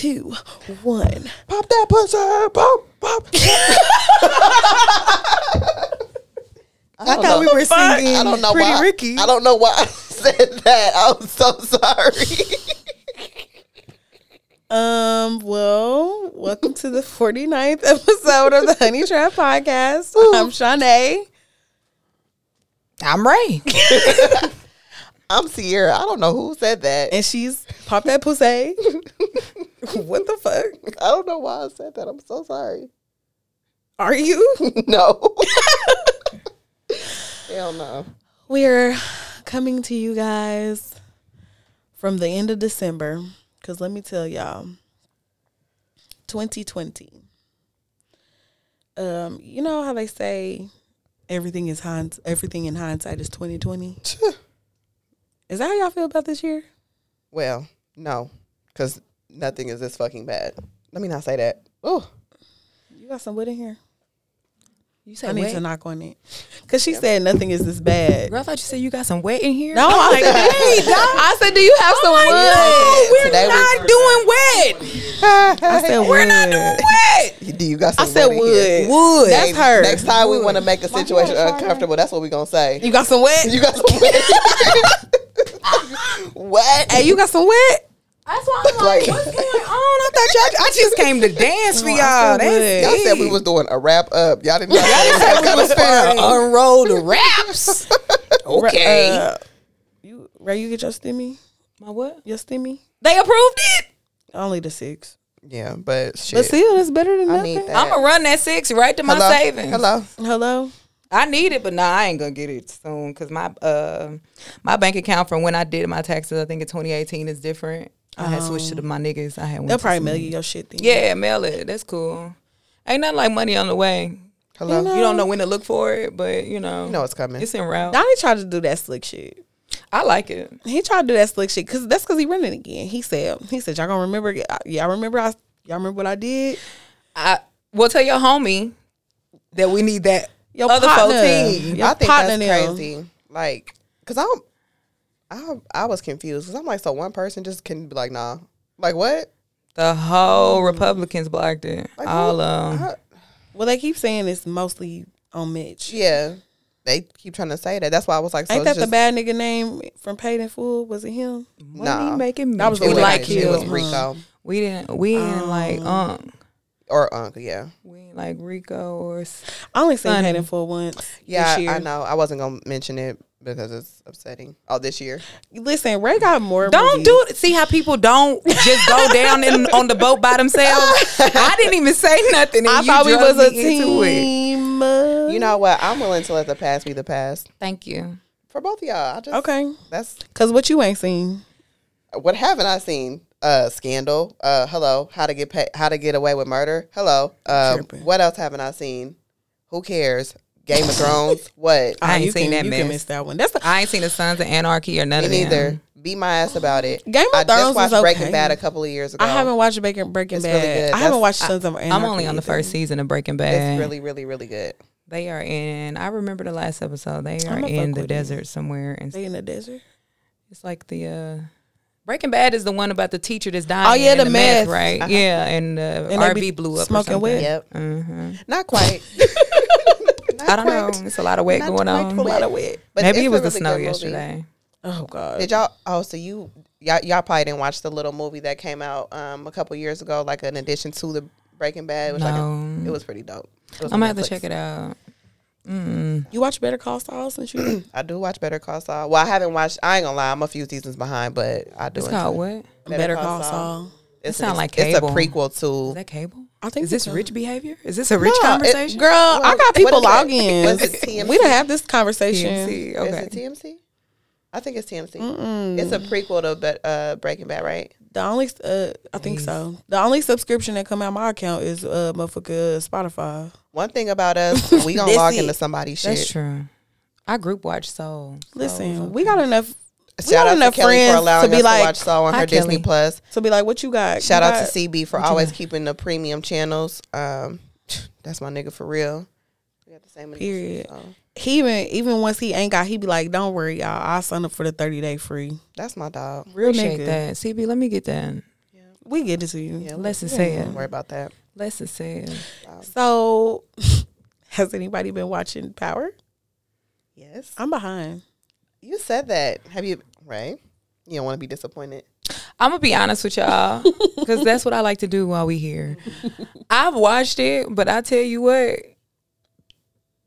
two, one. Pop that pussy. Pop, pop. I thought we were singing I don't know Pretty why. Ricky. I don't know why I said that. I'm so sorry. Um, well, welcome to the 49th episode of the Honey Trap Podcast. I'm Shanae. I'm Ray. I'm Sierra. I don't know who said that. And she's Pop That Pussy. what the fuck? I don't know why I said that. I'm so sorry. Are you? No. Hell no. We're coming to you guys from the end of December. Because let me tell y'all, 2020. Um, you know how they say everything is hind- everything in hindsight is 2020? Is that how y'all feel about this year? Well, no, because nothing is this fucking bad. Let me not say that. Oh, You got some wood in here? You I said need wet? to knock on it. Because she said nothing is this bad. Girl, I thought you said you got some wet in here. No, I said, I said, do you have some wood? No, we're Today not doing wet. I said, We're not doing wet. do you got some I said wood wood. Wood. That's her. Next time we want to make a situation uncomfortable, that's what we're gonna say. You got some wet? You got some wet. what? Hey, you got some wet? That's why I'm Like- like, what's going on? I thought y'all, I just came to dance for No, y'all. said That's. Y'all said we was doing a wrap up. Y'all didn't know Y'all that said we was finna unroll the wraps. Okay. Uh, you Ray, you get your stimmy? My what? Your stimmy? They approved it. Only the six. Yeah, but shit. But still, that's better than I nothing. need that. I'm gonna run that six right to my Hello? savings. Hello. Hello. I need it, but nah, I ain't gonna get it soon because my uh my bank account from when I did my taxes, I think in 2018 is different. I had switched to the, my niggas. I had They'll probably mail you your shit then. Yeah, mail it. That's cool. Ain't nothing like money on the way. Hello. You don't know when to look for it, but you know, You know it's coming. it's en route. Donnie tried to do that slick shit. I like it. He tried to do that slick shit because that's because he running again. He said, he said, y'all gonna remember? Y'all remember? I, y'all remember what I did? I will tell your homie that we need that Your other partner. 14. Your I think partner that's them. crazy. Like, cause I'm, I, I was confused. Cause I'm like, so one person just can be like, nah. Like what? The whole Republicans blocked it. Like, All who- um, how- Well, they keep saying it's mostly on Mitch. yeah. They keep trying to say that. That's why I was like, so Ain't it's that the bad nigga name from Paid in Full? Was it him? what Nah. are you making me? That was It we really was, like bad. it was Rico We didn't. We didn't like um. Or Uncle. Yeah. We ain't like Rico or I only seen Funny. for once. Yeah, this year. I know. I wasn't gonna mention it because it's upsetting. Oh, this year. Listen, Ray got more. Don't movies. do it. See how people don't just go down in, on the boat by themselves. I didn't even say nothing. And I you thought we was a me it. team. You know what? I'm willing to let the past be the past Thank you. for both of y'all. I just Okay, That's because what you ain't seen. what haven't I seen? Uh, scandal. Uh, hello. How to get pay- How to get away with murder. Hello. Um, what else haven't I seen? Who cares? Game of Thrones. What? I ain't you seen can, that You mess. can miss that one. That's the, I ain't seen the Sons of Anarchy or none Me of them. neither. Beat my ass about it. Game of I Thrones just watched is Breaking okay. Bad a couple of years ago. I haven't watched Breaking Breaking It's Bad. really good. I haven't watched Sons of Anarchy. I'm only on the either. first season of Breaking Bad. It's really, really, really good. They are in. I remember the last episode. They are in the with desert somewhere, and They in the desert. it's like the uh, Breaking Bad is the one about the teacher that's dying. Oh, yeah, and the meth. right? Uh-huh. Yeah, and the And they RV be blew up. smoking weed. something. wet. Yep. hmm Not quite. I don't know. It's a lot of wet going on. full A lot of wet. But Maybe it a was the snow yesterday. Oh God. Did y'all? Oh, so you y'all, y'all probably didn't watch the little movie that came out um a couple years ago, like an addition to the Breaking Bad. It was like a, No. it was pretty dope. Was I'm gonna have to check it out. Mm. You watch Better Call Saul since you I do watch Better Call Saul. Well, I haven't watched. I ain't gonna lie, I'm a few seasons behind, but I do. It's enjoy called it. what? Better, Call Saul. It's sound a, like it's a cable. prequel Is to. that cable? I think Is this so. rich behavior? Is this a rich No, it- conversation? Girl, I got people what is log it? in. Was it TMZ? Have this conversation. TMZ. Okay. Is it TMC? I think it's TMC. Mm-mm. It's a prequel to Be- uh, Breaking Bad, right? The only, uh, I think so. The only subscription that come out my account is uh, motherfucker Spotify. One thing about us, we gonna log it. into somebody's shit. That's true. I group watch Soul. Listen, Soul, we got enough we Shout got out enough to Kelly friends for to be us like- to watch Soul on Hi, her Disney Plus. to be like, what you got? Shout You out got- to CB for always keeping the premium channels. Um, that's my nigga for real. We got the same. Period. So, He even even once he ain't got, he be like, don't worry, y'all. I'll sign up for the thirty day free. that's my dog. Real Appreciate nigga. that. CB, let me get that. Yeah. We get it to you. Yeah, Lesson say it. Don't worry about that. Lesson said. So, has anybody been watching Power? Yes, I'm behind. you said that. Have you? Right? You don't want to be disappointed. I'm gonna be honest with y'all because that's what I like to do while we here. I've watched it, but I tell you what,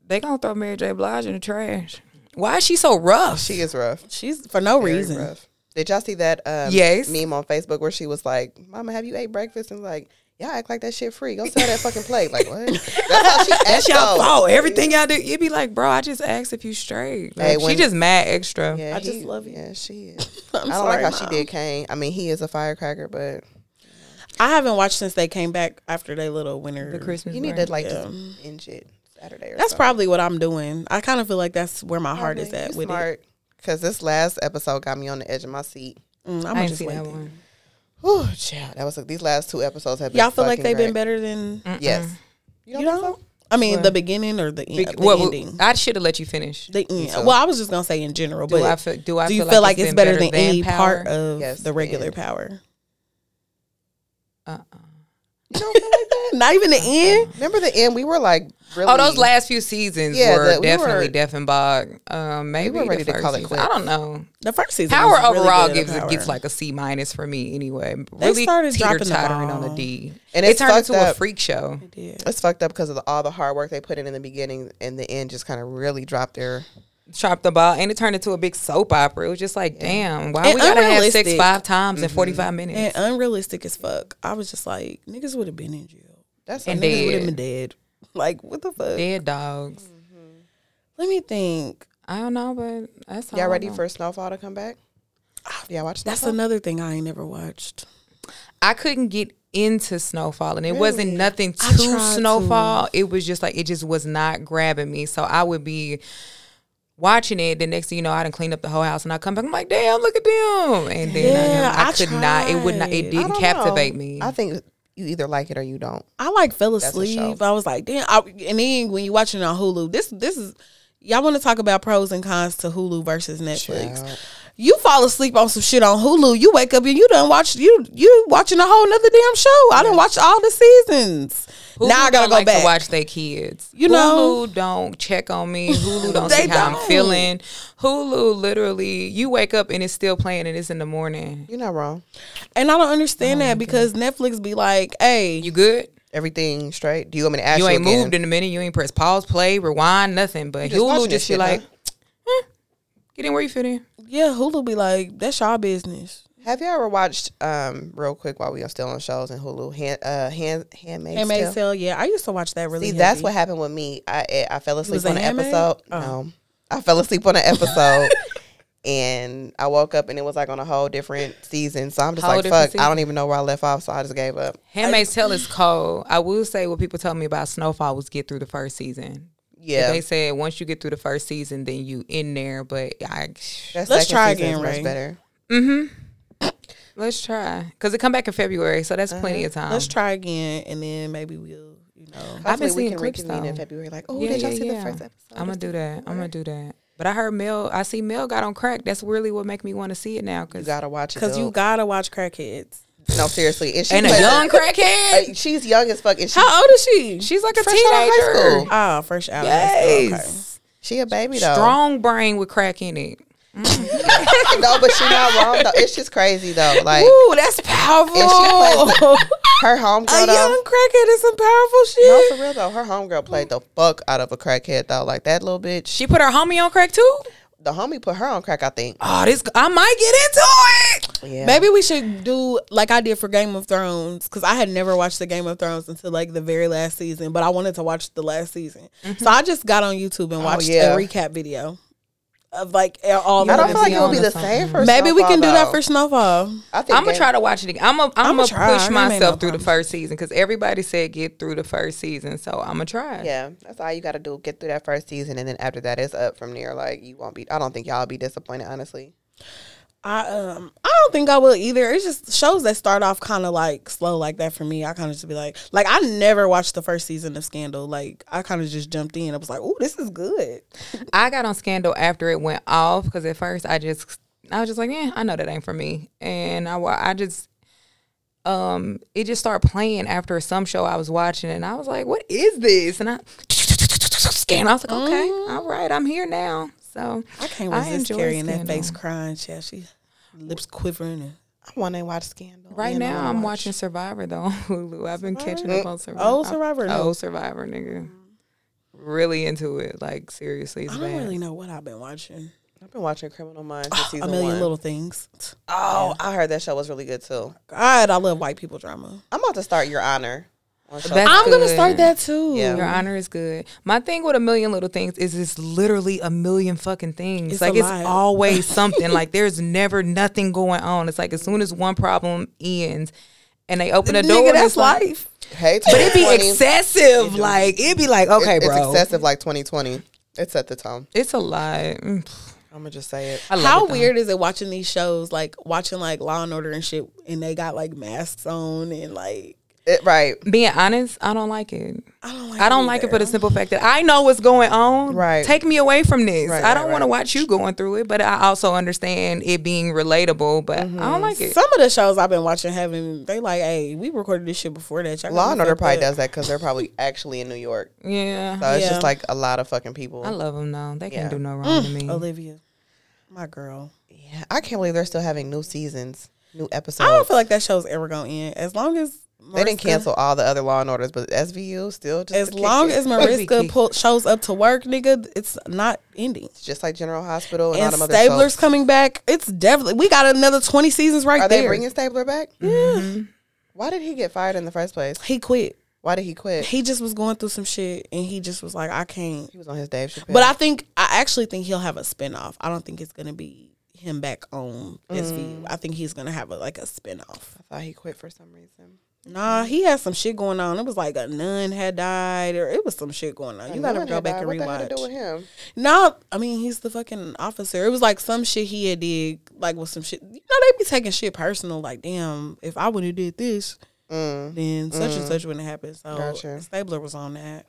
they gonna throw Mary J. Blige in the trash. Why is she so rough? She is rough. She's for no Very reason. rough. Did y'all see that um, Yes. meme on Facebook where she was like, "Mama, have you ate breakfast?" And like, y'all act like that shit free. Go sell that fucking plate. Like what? That's how she That's acts. y'all though. fault. Everything y'all do, you'd be like, bro, I just asked if you straight. Like, Hey, she just mad extra. Yeah, I just love you. Yeah, she is. I'm I don't like sorry, how she did Cane. I mean, he is a firecracker, but I haven't watched since they came back after their little winter. The Christmas. you need break. to like Yeah. just binge it Saturday or That's something. probably what I'm doing. I kind of feel like that's where my heart is at You with smart. Cause this last episode got me on the edge of my seat. Mm, I'm I gonna just see wait. That then. child, that was like, these last two episodes have been. Y'all feel like they've been better than Yes. You don't, you think know? so? I mean, What? the beginning or the, end, the what- what- ending. I should have let you finish. The end. so. Well, I was just gonna say in general, Do but I feel? Do I do you feel, feel like, it's it's better, than, any Power? part of Yes, the the regular end. power? Uh-uh. You don't feel like that? Not even the end. Remember the end? We were like really. Oh, those last few seasons Yeah, were the- we definitely were- deaf and bog. Um, maybe were ready the to call first it season. I don't know. The first season. Power was really overall good gives Power. gets like a C minus for me anyway. They Really started teeter dropping tottering on the. D, And it it's turned fucked into a freak show. It did. It's fucked up because of the, all the hard work they put in in the beginning, and the end just kind of really dropped their. Chopped the ball, and it turned into a big soap opera. It was just like, damn, why And we gotta have sex five times in forty five minutes? And unrealistic as fuck. I was just like, niggas would have been in jail. That's And a- Niggas would have been dead. Like what the fuck? Dead dogs. Mm-hmm. Let me think. I don't know, but that's all Y'all I ready know. for Snowfall to come back? Ah, yeah, watch That's another thing I ain't never watched. I couldn't get into snowfall and it wasn't nothing I to tried snowfall. It was just like it just was not grabbing me. So I would be watching it. The next thing you know, I done clean up the whole house and I come back, I'm like, damn, look at them. And then um, Yeah, I, I could not it would not it didn't don't captivate know. me. I think you either like it or you don't. I like fell asleep. I was like, damn. I, and then when you're watching on Hulu, this this is y'all want to talk about pros and cons to Hulu versus Netflix. Child. You fall asleep on some shit on Hulu. You wake up and you done watch you you watching a whole nother damn show. I done watched all the seasons. Hulu now I gotta don't go like back. to watch their kids. You know? Hulu don't check on me. Hulu don't They see how I'm feeling. Hulu literally, you wake up and it's still playing and it's in the morning. You're not wrong. And I don't understand that because Netflix be like, hey, You good? Everything straight. Do you want me to ask you you, ain't again? moved in a minute. You ain't press pause, play, rewind, nothing. But just Hulu watching just this be shit, like, eh, get in where you fit in. Yeah, Hulu be like, that's y'all business. Have you ever watched um real quick while we are still on shows in Hulu? Hand uh hand handmaid's Handmaid's Tale? Tale, yeah. I used to watch that really. See, that's what happened with me. I I- I fell asleep on an handmaid? episode. Oh. No, I fell asleep on an episode, and I woke up and it was like on a whole different season. So I'm just Whole like, different fuck, I don't even know where I left off. So I just gave up. Handmaid's Tale is cold. I will say what people told me about Snowfall was get through the first season. Yeah, They said once you get through the first season, then you in there. But I, that Let's try again, much Ray. better. mm-hmm. Let's try because it come back in February, so that's plenty of time. Let's try again, and then maybe we'll, you know. I've been Hopefully we seeing can clips, reconvene in. February. Like, oh, Yeah, did y'all yeah, see yeah. the first episode? I'm gonna do that. I'm gonna do that. But I heard Mel. I see Mel got on crack. That's really what make me want to see it now. Cause You gotta watch it Because you gotta watch crackheads. No, seriously, and she and a young crackhead. uh, she's young as fuck, and she How old is she? She's like a Fresh out of high teenager. school. Ah, fresh out. of high school, okay. Yes. she a baby though. Strong brain with crack in it. no, but she's not wrong though. It's just crazy though. Like Ooh, that's powerful. And she plays her homegirl a though. young crackhead is some powerful shit. No, for real though, her homegirl played the fuck out of a crackhead though. Like that little bitch. She put her homie on crack too. The homie put her on crack, I think. Oh, this I might get into it. Yeah. Maybe we should do like I did for Game of Thrones because I had never watched the Game of Thrones until like the very last season, but I wanted to watch the last season. Mm-hmm. So I just got on YouTube and oh, watched yeah. a recap video of like all I don't the feel like it would be the same for Maybe we can do that for Snowfall. I think I'm gonna try to watch it again. I'm gonna I'm I'ma push myself no through the first season because everybody said get through the first season, so I'm gonna try. Yeah, that's all you got to do. Get through that first season, and then after that, it's up from there. Like you won't be. I don't think y'all be disappointed, honestly. I um I don't think I will either. It's just shows that start off kind of like slow like that for me. I kind of just be like, like I never watched the first season of Scandal. Like I kind of just jumped in. I was like, oh, this is good. I got on Scandal after it went off because at first I just I was just like, yeah, I know that ain't for me, and I I just um, it just started playing after some show I was watching, and I was like, "What is this?" And I scan. I was like, "Okay, all right, I'm here now." So I can't I resist enjoy carrying that face crying. Yeah, she lips quivering. And, I want to watch Scandal. Right and I now, I'm watch- watching Survivor though on Hulu. I've been catching up on Survivor. Oh, Survivor, no. Oh, Survivor, nigga. Really into it. Like seriously, it's I don't bad. really know what I've been watching. I've been watching Criminal Minds since ah, season A million one. little things. Oh, I heard that show was really good too. God, I love white people drama. I'm about to start Your Honor. On Showtime. That's I'm gonna good. start that too. Yeah. Your honor is good. My thing with a million little things is it's literally a million fucking things. It's like it's lot. always something. like there's never nothing going on. It's like as soon as one problem ends and they open the door, Nigga, that's it's like, life. Hey, But it'd be excessive. Like it'd be like, okay, It's bro, excessive like 2020. It's at the tone. it's a lot. Mm, I'm gonna just say it. I How it, weird is it watching these shows, like watching like Law and Order and shit, and they got like masks on and like it. Right, Being honest, I don't like it. I don't like. I don't like it for the simple fact that I know what's going on. Right. Take me away from this. Right, I don't want to watch you going through it, but I also understand it being relatable. But I don't mm-hmm. like it. Some of the shows I've been watching having they like, hey, we recorded this shit before that. Y'all Law got and Order probably up. does that because they're probably actually in New York. Yeah. So it's Yeah. just like a lot of fucking people. I love them though. They Yeah. can't do no wrong mm. to me. Olivia, my girl. yeah, I can't believe they're still having new seasons, new episodes. I don't feel like that show's ever gonna end. As long as they didn't cancel all the other Law and Orders, but SVU still just As long as. Mariska pull, shows up to work, nigga, it's not ending. It's just like General Hospital and, And Stabler's coming back. It's definitely we got another twenty seasons right Are there. Are they bringing Stabler back? Mhm. Why did he get fired in the first place? he quit. Why did he quit? He just was going through some shit, and he just was like, I can't. He was on his Dave Chappelle. But I think I actually think he'll have a spinoff. I don't think it's gonna be him back on SVU. I think he's gonna have a, like a spinoff. I thought he quit for some reason. Nah, he had some shit going on. It was like a nun had died, or it was some shit going on. You gotta go back died. and what that had to do with him? No, I mean he's the fucking officer. It was like some shit he had did, like with some shit. You know they be taking shit personal. Like, damn, if I would have did this, Mm. then such and such wouldn't happen. So Gotcha. Stabler was on that.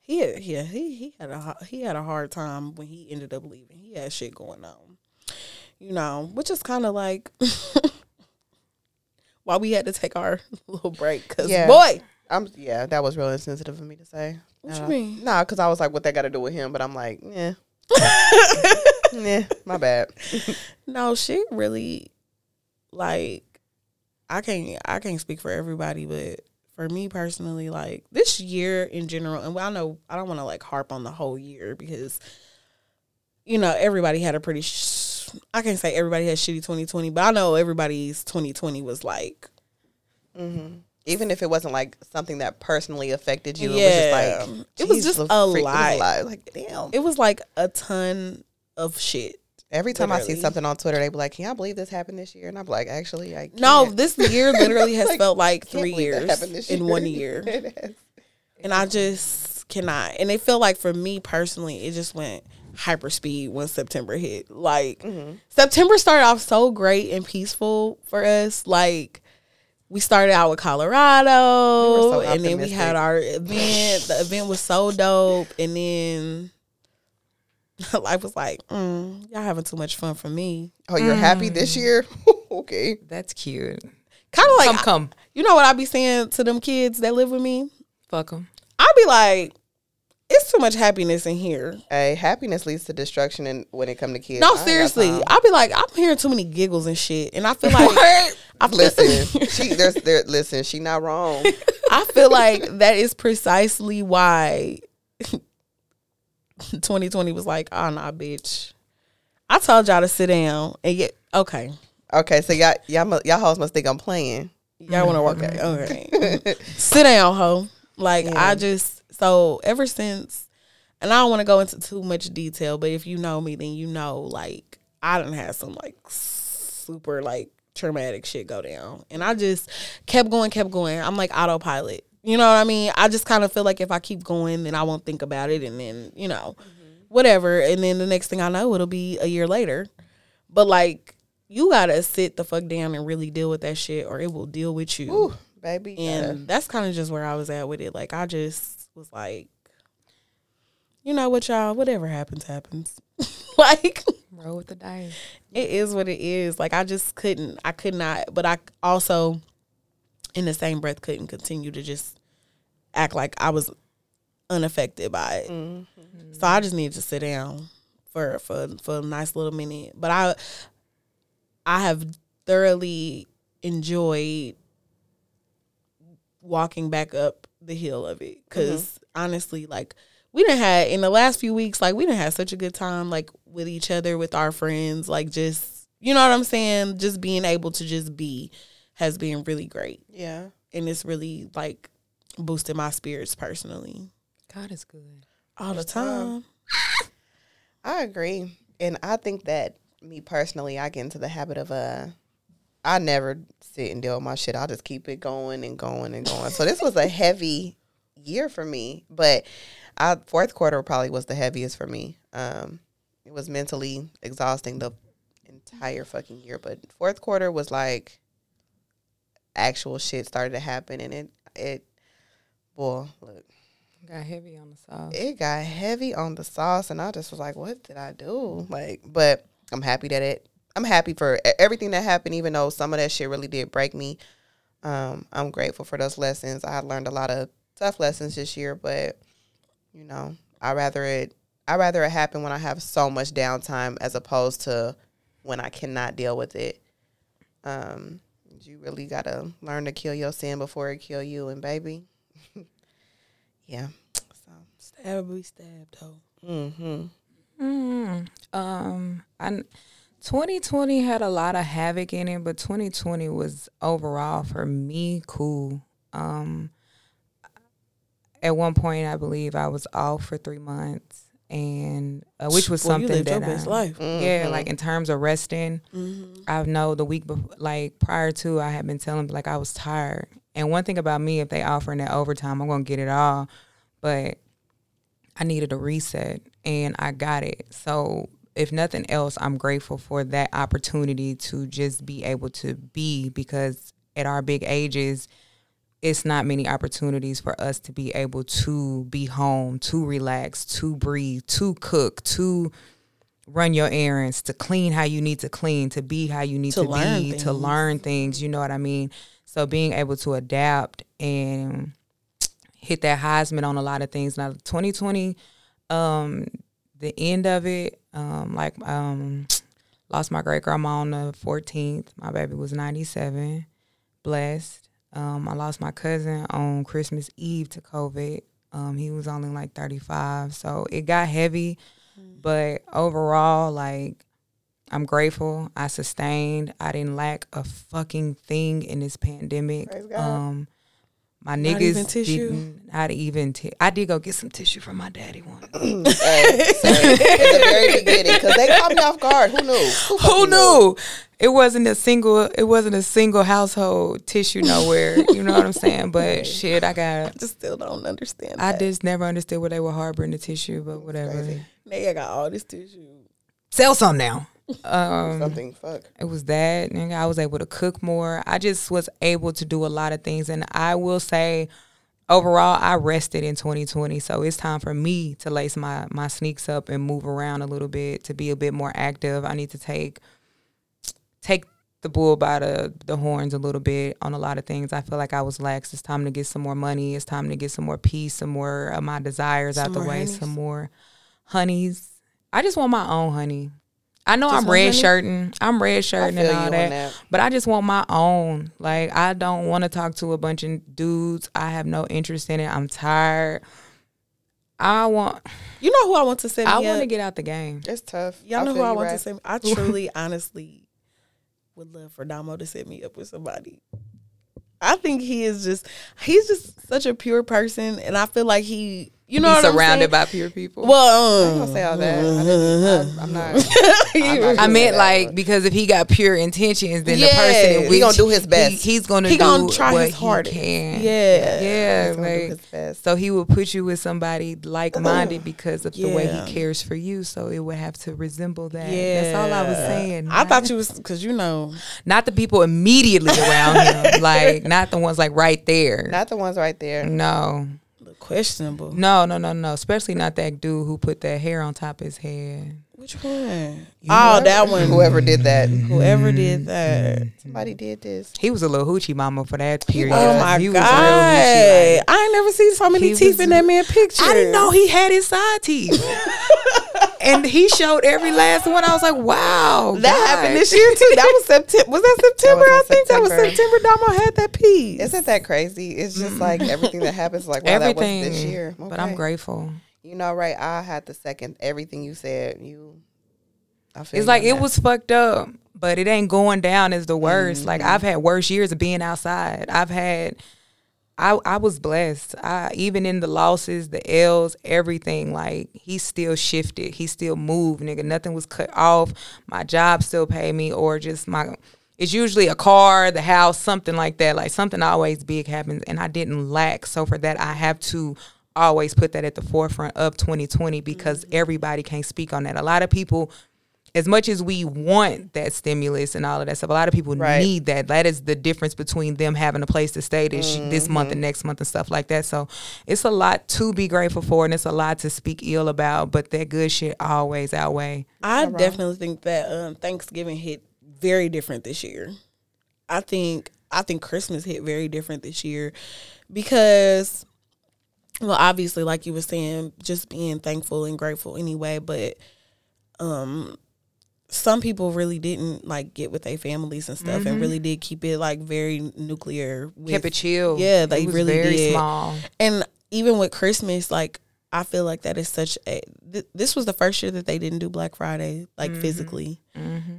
He had, yeah he he had a he had a hard time when he ended up leaving. He had shit going on, you know, which is kind of like why we had to take our little break. Cause Yeah. boy, I'm yeah, that was real insensitive of me to say. What you Uh, mean? Nah, because I was like, what they got to do with him? But I'm like, yeah, yeah, my bad. no she really like I can't I can't speak for everybody, but for me personally, like this year in general, and I know I don't want to like harp on the whole year because you know everybody had a pretty. Sh- I can't say everybody had shitty 2020, but I know everybody's 2020 was like hmm Even if it wasn't like something that personally affected you, Yeah. it was just like It was just a freak- it was lot. lot. Like damn. it was like a ton of shit. Every time I see something on Twitter, they be like, "Can y'all believe this happened this year?" And I'm like, "Actually, I can't. No, this year literally has Like, felt like three years in one year. It has. and I just cannot. And it felt like for me personally, it just went hyper speed when September hit. Like Mm-hmm. September started off so great and peaceful for us. Like we started out with Colorado, We were so and then we had our event. the event was so dope, and then. Life was like, mm, y'all having too much fun for me. Oh, you're happy this Mm. year? okay. That's cute. Kind of like, come, come. you know what I'd be saying to them kids that live with me? Fuck them. I'd be like, it's too much happiness in here. Hey, happiness leads to destruction, and when it come to kids, No, seriously. I'll be like, I'm hearing too many giggles and shit. And I feel like I Listen, she there's there. Listen, she not wrong. I feel like that is precisely why 2020 was like, oh nah, bitch. I told y'all to sit down and get okay. Okay, so y'all y'all y'all hoes must think I'm playing. Y'all want to work it. Okay. Sit down, ho. Like Yeah. I just so ever since, and I don't want to go into too much detail, but if you know me, then you know like I didn't have some like super like traumatic shit go down, and I just kept going, kept going. I'm like autopilot. You know what I mean? I just kind of feel like if I keep going, then I won't think about it, and then you know, mm-hmm. whatever. And then the next thing I know, it'll be a year later. But like, you gotta sit the fuck down and really deal with that shit, or it will deal with you. Ooh, baby. And that's kind of just where I was at with it. Like I just was like, you know what, y'all, whatever happens, happens. like Roll with the dice. it is what it is. Like I just couldn't, I could not. But I also in the same breath couldn't continue to just act like I was unaffected by it. Mm-hmm. So I just needed to sit down for for for a nice little minute. But I I have thoroughly enjoyed walking back up the hill of it because honestly, like we didn't have in the last few weeks, like we didn't have such a good time, like with each other, with our friends, like just you know what I'm saying. Just being able to just be has been really great, Yeah. and it's really like boosted my spirits personally God is good. all the time. time. I agree. And I think that me personally, I get into the habit of uh I never sit and deal with my shit. I'll just keep it going and going and going. So this was a heavy year for me. But I fourth quarter probably was the heaviest for me. Um it was mentally exhausting the entire fucking year. But fourth quarter was like actual shit started to happen and it it boy, look, Got heavy on the sauce. it got heavy on the sauce and I just was like, what did I do? Like, but I'm happy that it I'm happy for e- everything that happened, even though some of that shit really did break me. Um, I'm grateful for those lessons. I learned a lot of tough lessons this year, but you know, I rather it I rather it happen when I have so much downtime as opposed to when I cannot deal with it. Um, you really gotta learn to kill your sin before it kill you, and baby, yeah. So. Stab we stab though. Mm-hmm. Mm, um, I 2020 had a lot of havoc in it, but 2020 was overall for me cool. Um, at one point, I believe I was off for three months, and uh, which was Boy, you something lived your that best I, life. yeah, Mhm. like in terms of resting. Mm-hmm. I know the week before, like prior to, I had been telling like I was tired. And one thing about me, if they offering that overtime, I'm gonna get it all. But I needed a reset, and I got it. So if nothing else, I'm grateful for that opportunity to just be able to be because at our big ages, it's not many opportunities for us to be able to be home, to relax, to breathe, to cook, to run your errands, to clean how you need to clean, to be how you need To to, learn be, to learn things. You know what I mean? So being able to adapt and hit that Heisman on a lot of things. Now, 2020, um, the end of it, um, like um, lost my great grandma on the 14th. My baby was 97, blessed. Um, I lost my cousin on Christmas Eve to COVID. Um, he was only like 35, so it got heavy. But overall, like I'm grateful. I sustained. I didn't lack a fucking thing in this pandemic. Um, my Not niggas even tissue? didn't. Not even. T- I did go get some tissue from my daddy one. Hey, say, at the very beginning, because they caught me off guard. Who knew? Who fucking knew? It wasn't a single. It wasn't a single household tissue nowhere. you know what I'm saying? But shit, I got. Just still don't understand. I that. just never understood where they were harboring the tissue, but whatever. crazy. Nigga got all this tissue. Sell some now. Um, Something. Fuck. It was that. I was able to cook more. I just was able to do a lot of things. And I will say, overall, I rested in 2020. So it's time for me to lace my, my sneaks up and move around a little bit to be a bit more active. I need to take take the bull by the, the horns a little bit on a lot of things. I feel like I was lax. It's time to get some more money. It's time to get some more peace, some more of my desires Some out the way, honeys? some more honeys. I just want my own honey. I know Just I'm red honey? shirting. I'm red I shirting and all that. that. But I just want my own. Like I don't want to talk to a bunch of dudes. I have no interest in it. I'm tired. I want You know who I want to send I want to get out the game. It's tough. Y'all I know who I you, want to Raph. send. I truly, honestly, would love for Damo to set me up with somebody. I think he is just he's just such a pure person, and I feel like he, you know, Be what surrounded I'm by pure people. saying? Well, I um, ain't gonna say all that. I didn't, I, I'm not. I'm not I meant like but- because if he got pure intentions, then Yeah. the person in He which gonna do his best. he- he's gonna He do gonna try what his hardest. He can. Yeah. yeah. He's gonna do like- his best. so he will put you with somebody like minded because of the way he cares for you. So it would have to resemble that. That's all I was saying. I man. thought you was because you know, not the people immediately around him, like not the ones like right there. Not the ones right there. no, the questionable. No, no, no, no. Especially not that dude who put that hair on top of his head. Which one? Oh, that one. Whoever did that, mm-hmm. Whoever did that. Mm-hmm. somebody did this. He was a little hoochie mama for that oh, period. Oh my he god! was a real hoochie. like- I ain't never seen so many He teeth was- in that man picture. I didn't know he had his side teeth. and he showed every last one. I was like, wow. that God. happened this year too. That was September. Was that September? in I think that was September. September. Damo had that piece. Isn't that crazy? It's just like everything that happens. Like wow, that was Everything. this year. But I'm grateful. You know, right? I had to second everything you said. You, I feel It's you like it that. was fucked up, but it ain't going down as the worst. Like Mm-hmm. I've had worse years of being outside. I've had I I was blessed. I even in the losses, the L's, everything, like he still shifted. He still moved, nigga. Nothing was cut off. My job still paid me or just my it's usually a car, the house, something like that. Like something always big happens and I didn't lack. So for that I have to always put that at the forefront of 2020 because Mm-hmm. everybody can't speak on that. A lot of people as much as we want that stimulus and all of that stuff, a lot of people Right. need that. That is the difference between them having a place to stay this this month Mm-hmm. and next month and stuff like that. So it's a lot to be grateful for, and it's a lot to speak ill about. But that good shit always outweigh. I definitely think that um, Thanksgiving hit very different this year. I think I think Christmas hit very different this year because well obviously like you were saying just being thankful and grateful anyway but um some people really didn't like get with their families and stuff and really did keep it like very nuclear with, Kept it chill. Yeah, they It was really very did. small. and even with Christmas, like I feel like that is such a. Th- this was the first year that they didn't do Black Friday like Mm-hmm. physically,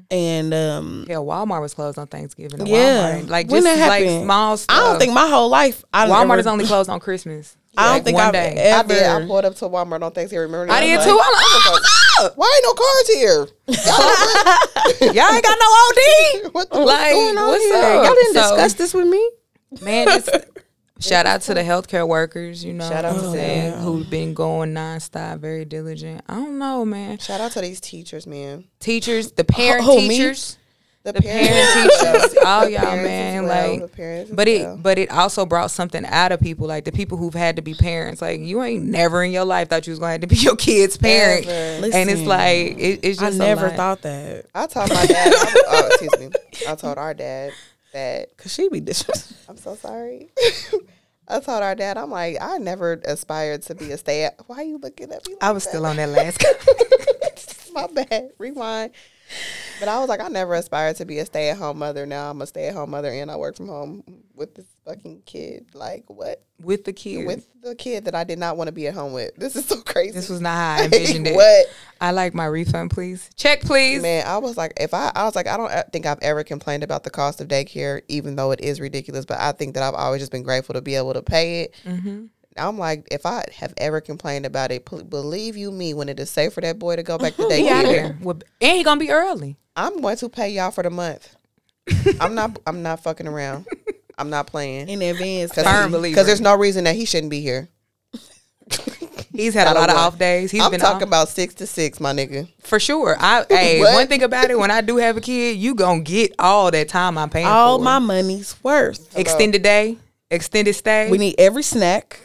and um, Yeah, Walmart was closed on Thanksgiving. and Yeah. Walmart, like When just that like happened? small stuff. I don't think my whole life I Walmart never, is only closed on Christmas. I don't Like, think I've day. ever. I did. I pulled up to Walmart on Thanksgiving. Remember? I did was too. like, I'm like, what's up? Why ain't no cars here? Y'all ain't got no OD. what the Like, going on what's here? up? Y'all didn't So- discuss this with me. Man, it's, shout out to the healthcare workers, you know, Shout out to I'm them. who've been going nonstop, very diligent. I don't know, man. Shout out to these teachers, man. Teachers, the parent Who, me? Teachers, The, the parent teachers, all The y'all, parents man. well, like, the parents but it, well. but it also brought something out of people, like the people who've had to be parents. Like, you ain't never in your life thought you was going to have to be your kid's parent, Never. and it's like it, it's just a never lot. thought that I told my dad. I, oh, excuse me. I told our dad that because she be disrespectful. I'm so sorry. I told our dad, I'm like, I never aspired to be a stay Why are you looking at me? Like I was that? still on that last. My bad. Rewind. But I was like, I never aspired to be a stay at home mother. Now I'm a stay at home mother and I work from home with this fucking kid. Like what? with the kid. With the kid that I did not want to be at home with. This is so crazy. this was not how I envisioned it. what? I like my refund, please. Check, please. Man, I was like, if I, I was like, I don't think I've ever complained about the cost of daycare, even though it is ridiculous. But I think that I've always just been grateful to be able to pay it. Mm-hmm. I'm like, if I have ever complained about it, believe you me, when it is safe for that boy to go back to He out of daycare, there. Well, and he gonna be early. I'm going to pay y'all for the month. I'm not. I'm not fucking around. I'm not playing. in advance. Firm believer. Because there's no reason that he shouldn't be here. He's had a I don't lot of off days. He's I'm been talking off, about six to six, my nigga. for sure. I hey, one thing about it, when I do have a kid, you gonna get all that time I'm paying all for. my money's worth. extended day, extended stay. We need every snack.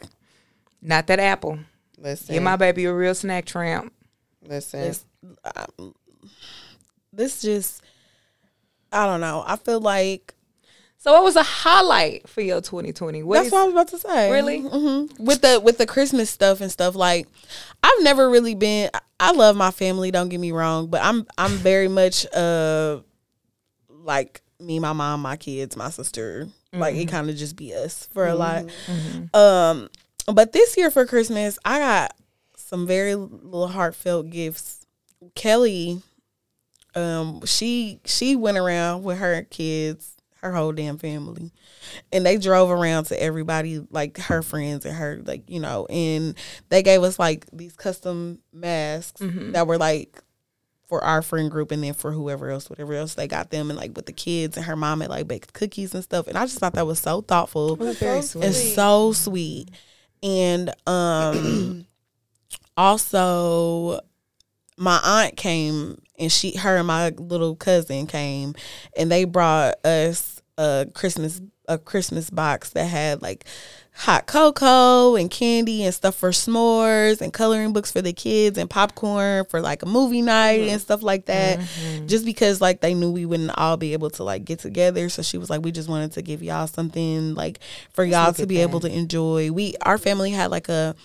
Not that apple. Listen, Give my baby a real snack tramp. listen. It's, um, this just, I don't know. I feel like So what was a highlight for your 2020? What that's is- what I was about to say. Really? hmm With the with the Christmas stuff and stuff, like I've never really been. I love my family. Don't get me wrong, but I'm I'm very much uh like me, my mom, my kids, my sister. Like it kind of just be us for a lot. Um, but this year for Christmas, I got some very little heartfelt gifts. Kelly, um, she she went around with her kids, her whole damn family, and they drove around to everybody, like her friends and her, like you know, and they gave us like these custom masks that were like for our friend group and then for whoever else, whatever else they got them and like with the kids and her mom had like baked cookies and stuff. And I just thought that was so thoughtful. very sweet. It's so sweet. And um also my aunt came and she her and my little cousin came and they brought us a Christmas a Christmas box that had like hot cocoa and candy and stuff for s'mores and coloring books for the kids and popcorn for like a movie night and stuff like that. Just because like they knew we wouldn't all be able to like get together. So she was like, we just wanted to give y'all something like for y'all to be that. able to enjoy. We our family had like a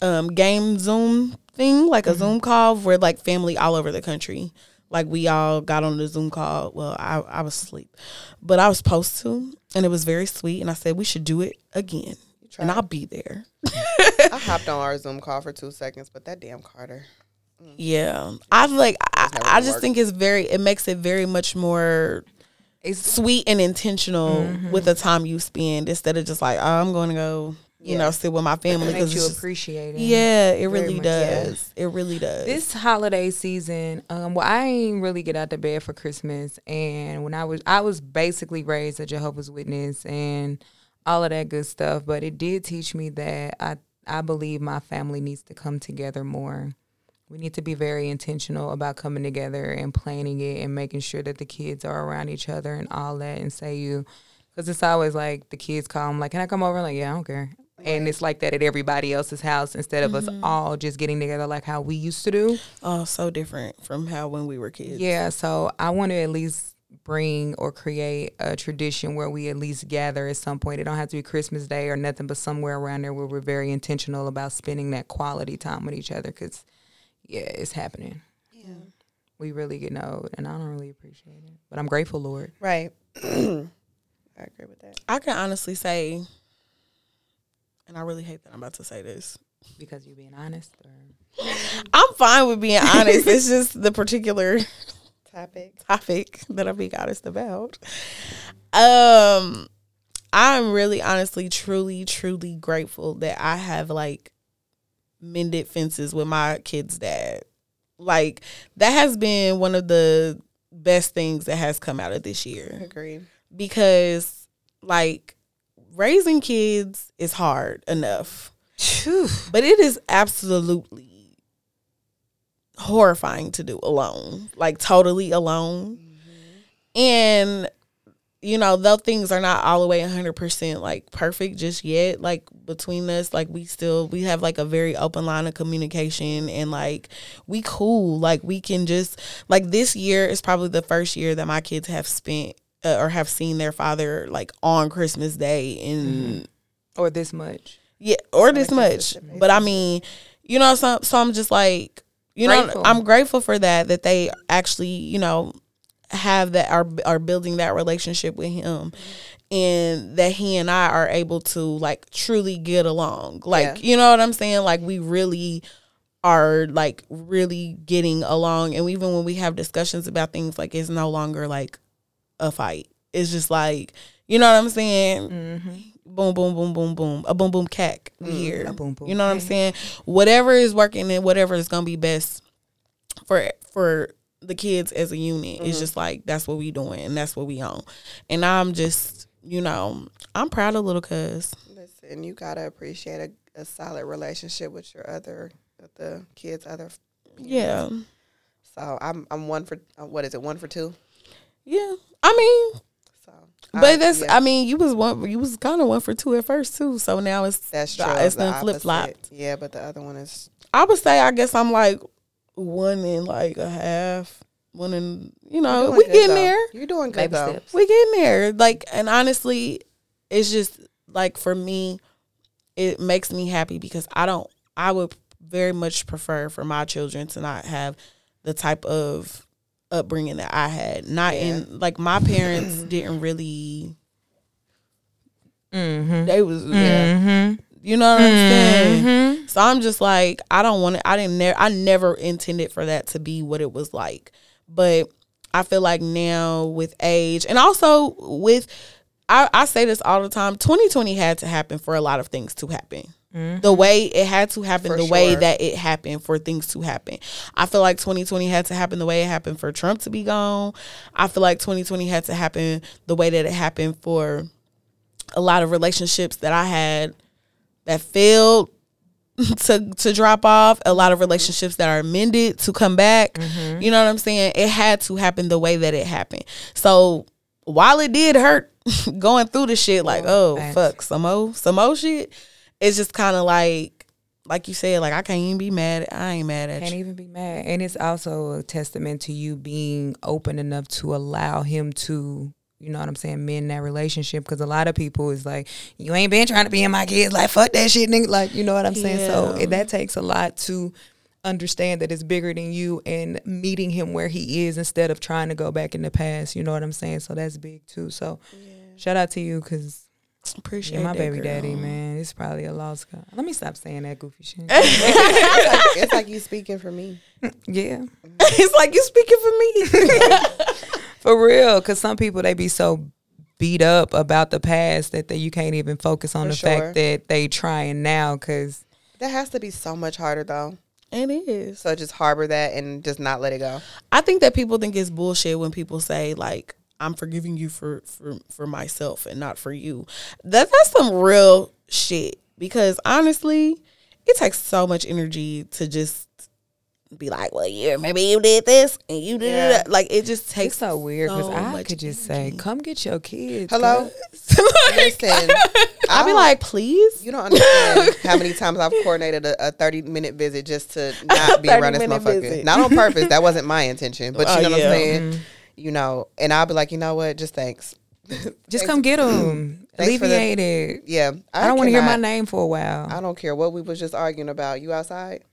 um game Zoom thing, like a Zoom call where like family all over the country. Like we all got on the Zoom call. Well, I, I was asleep, but I was supposed to, and it was very sweet. And I said we should do it again, and I'll be there. I hopped on our Zoom call for two seconds, but that damn Carter. Yeah, I like. I, I just work. think it's very. It makes it very much more It's sweet and intentional Mm-hmm. with the time you spend instead of just like oh, I'm going to go, you Yeah. know, sit with my family it makes you just- appreciate it. Yeah, it really much, yeah. does. It really does. This holiday season, um, well, I ain't really get out the bed for Christmas, and when I was, I was basically raised a Jehovah's Witness and all of that good stuff. But it did teach me that I, I believe my family needs to come together more. We need to be very intentional about coming together and planning it and making sure that the kids are around each other and all that. And say you, because it's always like the kids call them like, "Can I come over?" I'm like, yeah, I don't care. And it's like that at everybody else's house instead of us mm-hmm. all just getting together like how we used to do. oh, so different from how when we were kids. Yeah, so I want to at least bring or create a tradition where we at least gather at some point. It don't have to be Christmas Day or nothing, but somewhere around there where we're very intentional about spending that quality time with each other. Because yeah, it's happening. Yeah. We really get old, and I don't really appreciate it. But I'm grateful, Lord. Right. I agree with that. I can honestly say, and I really hate that I'm about to say this. Because you're being honest, or I'm fine with being honest. it's just the particular Topic. topic that I'm being honest about. Um, I'm really, honestly, truly, truly grateful that I have like mended fences with my kid's dad. Like that has been one of the best things that has come out of this year Agreed. because like raising kids is hard enough but it is absolutely horrifying to do alone like totally alone and you know though things are not all the way 100% like perfect just yet like between us like we still we have like a very open line of communication and like we cool like we can just like this year is probably the first year that my kids have spent uh, or have seen their father like on christmas day and or this much. yeah, or this much. But I mean, you know, so so I'm just like, you know, I'm grateful for that that they actually, you know, have that are are building that relationship with him. And that he and I are able to like truly get along. Like, Yeah. you know what I'm saying? Like we really are like really getting along and even when we have discussions about things like it's no longer like a fight. It's just like, you know what I'm saying? Mm-hmm. Boom, boom, boom, boom, boom, a boom, boom, cack. We here. boom, boom, you know what I'm saying? Whatever is working and whatever is gonna be best for for the kids as a unit. It's just like that's what we doing and that's what we own. And I'm just, you know, I'm proud of little cuz. Listen, you gotta appreciate a, a solid relationship with your other, with the kids' other. Yeah, So I'm I'm one for uh, what is it? One for two. yeah. I mean, but I- that's. yeah, I mean, you was one. You was kind of one for two at first too. So now it's that's true. It's the been flip flopped. Yeah, but the other one is I would say I guess I'm like one and like a half. One and you know we getting though. there. You're doing good Baby though. steps. We getting there. Like and honestly, it's just like for me, it makes me happy because I don't. I would very much prefer for my children to not have the type of upbringing that I had. Not in like my parents didn't really. Mm-hmm. They was Mm-hmm. you know what I'm saying. So I'm just like, I don't want it. I didn't. Ne- I never intended for that to be what it was like. But I feel like now with age, and also with, I, I say this all the time. 2020 had to happen for a lot of things to happen. Mm-hmm. The way it had to happen, For the way that it happened for things to happen. I feel like 2020 had to happen the way it happened for Trump to be gone. I feel like 2020 had to happen the way that it happened for a lot of relationships that I had that failed to to drop off, a lot of relationships that are mended to come back. Mm-hmm. You know what I'm saying? It had to happen the way that it happened. So while it did hurt going through the shit like, oh Facts. fuck, some more some more shit. It's just kind of like, like you said, like I can't even be mad. I ain't mad at you. Can't even be mad. And it's also a testament to you being open enough to allow him to, you know what I'm saying, mend that relationship. Because a lot of people is like, you ain't been trying to be in my kids. Like, fuck that shit, nigga. Like, you know what I'm saying? So it, that takes a lot to understand that it's bigger than you and meeting him where he is instead of trying to go back in the past. You know what I'm saying? So that's big too. So shout out to you because Appreciate you're my that, baby girl. daddy, man. It's probably a lost cause. Let me stop saying that goofy shit. it's, like, it's like you speaking for me. yeah. it's like you speaking for me. For real, because some people they be so beat up about the past that they, you can't even focus on For the sure. fact that they trying now. Because That has to be so much harder though. it is. So just harbor that and just not let it go. I think that people think it's bullshit when people say like I'm forgiving you for for for myself and not for you. That that's some real shit because honestly, it takes so much energy to just be like, well, yeah, maybe you did this and you did Yeah. that. Like it just takes it's so weird. Because so I could just say, "Come get your kids." Hello? cuz. Listen, I'll be like, please. You don't understand how many times I've coordinated a, a 30 minute visit just to not be around this motherfucker. visit. Not on purpose. That wasn't my intention. But you Oh, know what yeah. I'm saying? Mm-hmm. You know, and I'll be like, you know what? Just thanks. just come get them. Thanks for the- it. Yeah. I, don't want to hear my name for a while. I don't care what we was just arguing about. You outside?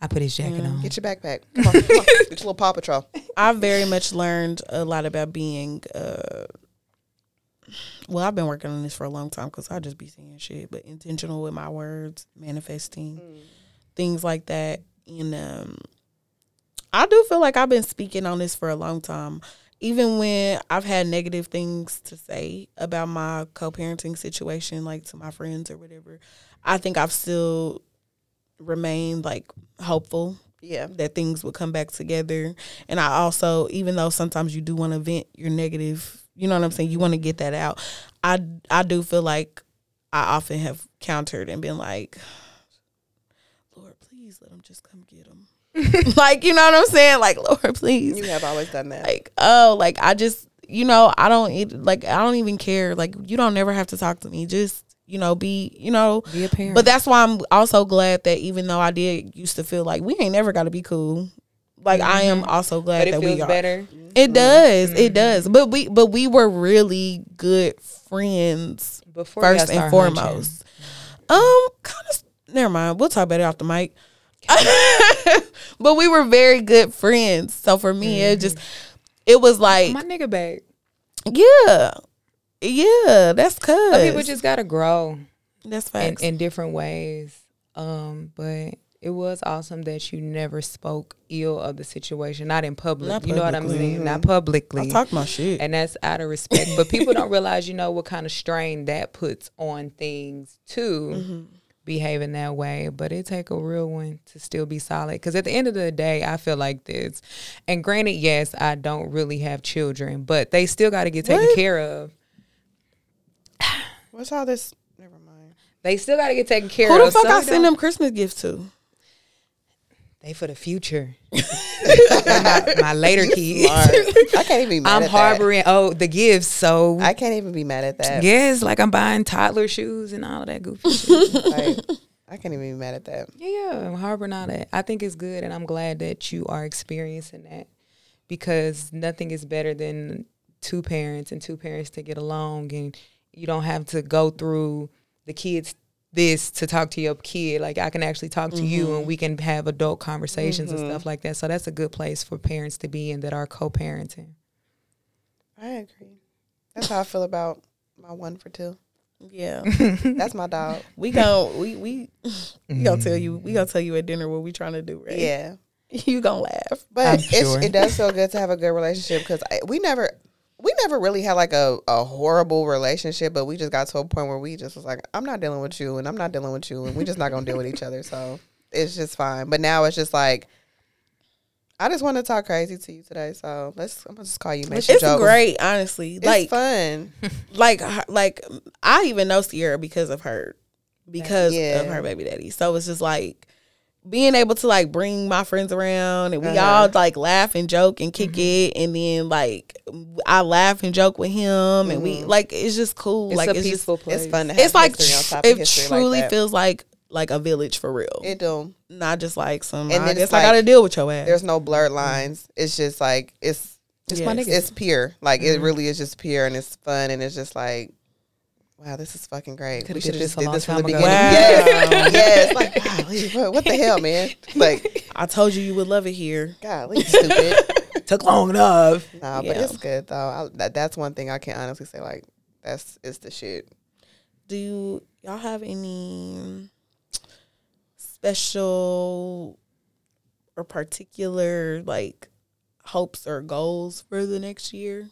I put his jacket on. Get your backpack. Come on. Come on. Get your little Paw Patrol. I've very much learned a lot about being. uh Well, I've been working on this for a long time because I just be saying shit, but intentional with my words, manifesting things like that, and um, I do feel like I've been speaking on this for a long time. Even when I've had negative things to say about my co-parenting situation, like to my friends or whatever, I think I've still remained like hopeful Yeah. that things would come back together. And I also, even though sometimes you do want to vent your negative, you know what I'm saying, you want to get that out. I I do feel like I often have countered and been like, Lord, please let them just come get them. like, you know what I'm saying? Like, Lord, please. You have always done that. Like, oh, like I just, you know, I don't eat, like I don't even care. Like, you don't never have to talk to me. Just, you know, be, you know, Be a parent. but that's why I'm also glad that even though I did used to feel like we ain't never got to be cool, like I am mm-hmm. also glad but it that feels we are. better. It mm-hmm. does, it mm-hmm. does. But we, but we were really good friends Before first and foremost. Um, kind of. Never mind. We'll talk about it off the mic. But we were very good friends. So for me, it just it was like, My nigga back. yeah, yeah. That's cause people just gotta grow. that's in, facts. in different ways. Um, but it was awesome that you never spoke ill of the situation, not in public. Not you know what I'm saying? Not publicly. I talk my shit. and that's out of respect. but people don't realize, you know, what kind of strain that puts on things too, Mm-hmm. Behaving that way. But it take a real one to still be solid. Because at the end of the day, I feel like this. And granted, yes, I don't really have children, but they still got to get taken What? care of. What's all this? Never mind. They still got to get taken care of. Who the fuck I send them Christmas gifts to? They for the future. my, my later kids. I can't even be mad I'm harboring oh the gifts. So. I can't even be mad at that. yes, like I'm buying toddler shoes and all of that goofy. Like, I can't even be mad at that. Yeah, yeah, I'm harboring all that. I think it's good, and I'm glad that you are experiencing that because nothing is better than two parents and two parents to get along, and you don't have to go through the kids this to talk to your kid. Like I can actually talk to you, and mm-hmm. we can have adult conversations and mm-hmm. stuff like that. So that's a good place for parents to be in that are co-parenting. I agree. That's how I feel about my one for two. Yeah, That's my dog. we gon' we we we gonna tell you we gonna mm. tell you at dinner what we trying to do, right? Yeah. you gonna laugh. But I'm it's, sure. it does feel good to have a good relationship because we never we never really had like a, a horrible relationship, but we just got to a point where we just was like, I'm not dealing with you and I'm not dealing with you and we're just not gonna deal with each other. So it's just fine. But now it's just like I just want to talk crazy to you today. So let's I'm gonna just call you make It's jokes. great, honestly. It's like fun. like like I even know Sierra because of her because Yeah. of her baby daddy. So it's just like being able to like bring my friends around and we Uh-huh. all like laugh and joke and kick mm-hmm. it and then like I laugh and joke with him and we mm-hmm. like it's just cool. It's like a it's peaceful just place. It's fun to have it's like history tr- it truly like that. feels like like a village for real. It do. Not just like some And I then guess it's I gotta deal with your ass. There's no blurred mm-hmm. lines. It's just like it's It's my Yes. niggas. it's pure. Like it really is just pure and it's fun and it's just like wow, this is fucking great. Coulda we should have just did this from the ago. beginning. Wow. Yes, yes. Like, golly, what, what the hell, man? Like, I told you you would love it here. golly, stupid. Took long enough. Nah, but Yeah. it's good though. I, that, that's one thing I can honestly say. Like, that's it's the shit. Do you, y'all have any special or particular like hopes or goals for the next year?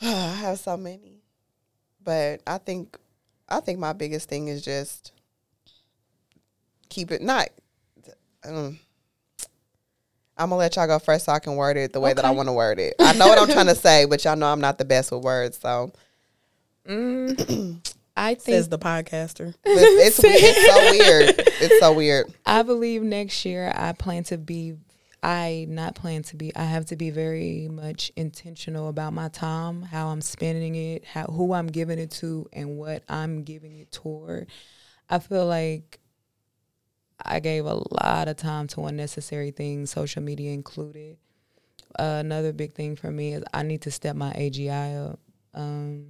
I have so many, but I think I think my biggest thing is just keep it not. Um, I'm gonna let y'all go first so I can word it the way that I want to word it. I know what I'm trying to say, but y'all know I'm not the best with words, so Mm, I think Says the podcaster. it's, it's, it's so weird. It's so weird. I believe next year I plan to be I not plan to be I have to be very much intentional about my time, how I'm spending it, how who I'm giving it to and what I'm giving it toward. I feel like I gave a lot of time to unnecessary things, social media included. Uh, another big thing for me is I need to step my AGI up. Um,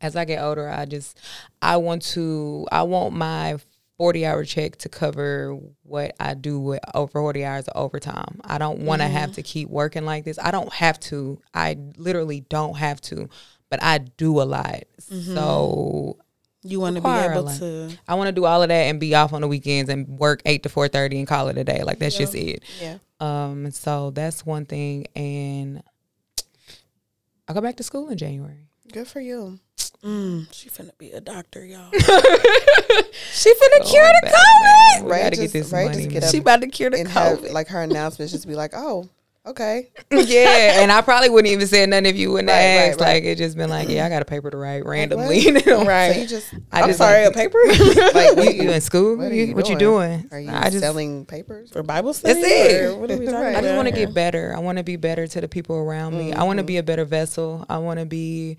as I get older, I just I want to I want my 40 hour check to cover what I do with over 40 hours of overtime. I don't want to have to keep working like this. I don't have to. I literally don't have to, but I do a lot. So You want to be able to. I want to do all of that and be off on the weekends and work 8 to 4:30 and call it a day. Like that's just it. Yeah. Um so that's one thing and I'll go back to school in January. Good for you. Mm, she finna be a doctor, y'all. she finna cure the COVID. man. Right, gotta get this right, money. just get up She about to cure the And have COVID. like her announcement, just be like, oh, okay. yeah, and I probably wouldn't even say nothing if you wouldn't Right, have right, asked. right. Like it just been like, yeah, I got a paper to write randomly. Right. So you just I I'm just sorry, like- a paper like you, you in school? What are You- you what you doing? doing? Are you I just, selling papers? for Bible study. That's it. What are we talking about? I just want to get better. I want to be better to the people around me. I want to be a better vessel. I want to be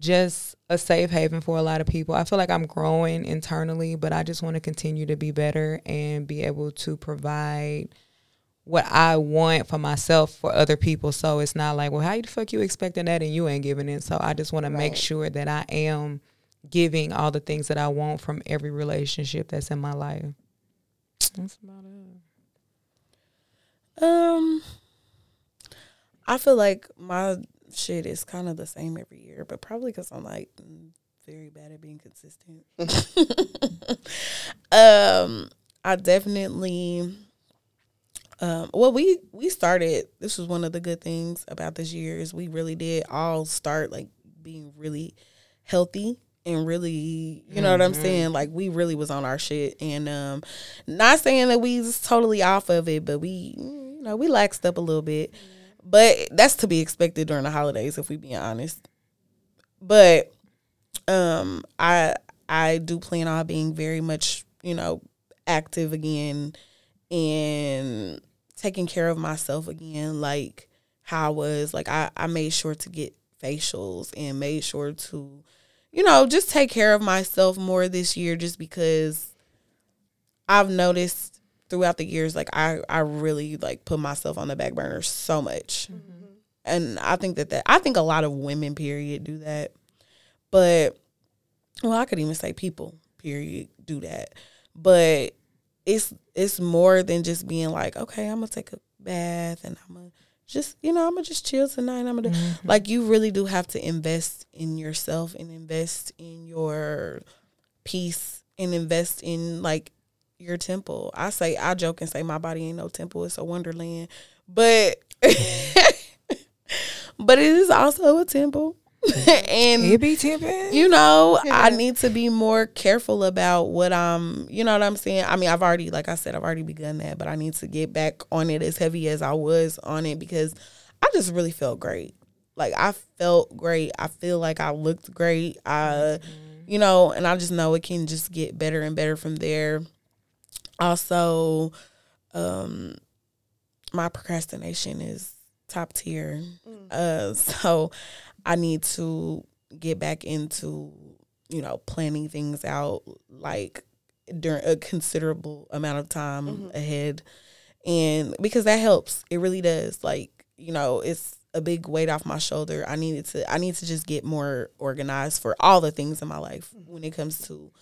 just a safe haven for a lot of people. I feel like I'm growing internally, but I just want to continue to be better and be able to provide what I want for myself for other people. So it's not like, well, how the fuck you expecting that and you ain't giving it? So I just want to make sure that I am giving all the things that I want from every relationship that's in my life. That's about it. Um, I feel like my shit is kind of the same every year, but probably because I'm like very bad at being consistent. um, I definitely. Um, well, we we started. This was one of the good things about this year is we really did all start like being really healthy and really, you know what I'm saying? Like we really was on our shit, and um, not saying that we was totally off of it, but we, you know, we laxed up a little bit. But that's to be expected during the holidays, if we being honest. But um, I I do plan on being very much, you know, active again and taking care of myself again, like how I was. Like I, I made sure to get facials and made sure to, you know, just take care of myself more this year just because I've noticed throughout the years, like I, I really like put myself on the back burner so much. Mm-hmm. And I think that that I think a lot of women period do that. But well, I could even say people period do that. But it's it's more than just being like, okay, I'm gonna take a bath and I'm gonna just you know I'm gonna just chill tonight. I'm gonna do, mm-hmm. like you really do have to invest in yourself and invest in your peace and invest in like your temple. I say I joke and say my body ain't no temple; it's a wonderland. But but it is also a temple, and It be tipping. you know, I need to be more careful about what I'm, you know what I'm saying? I mean, I've already, like I said, I've already begun that, but I need to get back on it as heavy as I was on it because I just really felt great. Like, I felt great. I feel like I looked great. I, mm-hmm. you know, and I just know it can just get better and better from there. Also, um, my procrastination is top tier. Uh, so I need to get back into, you know, planning things out like during a considerable amount of time ahead. And because that helps, it really does. Like, you know, it's a big weight off my shoulder. I needed to I need to just get more organized for all the things in my life when it comes to,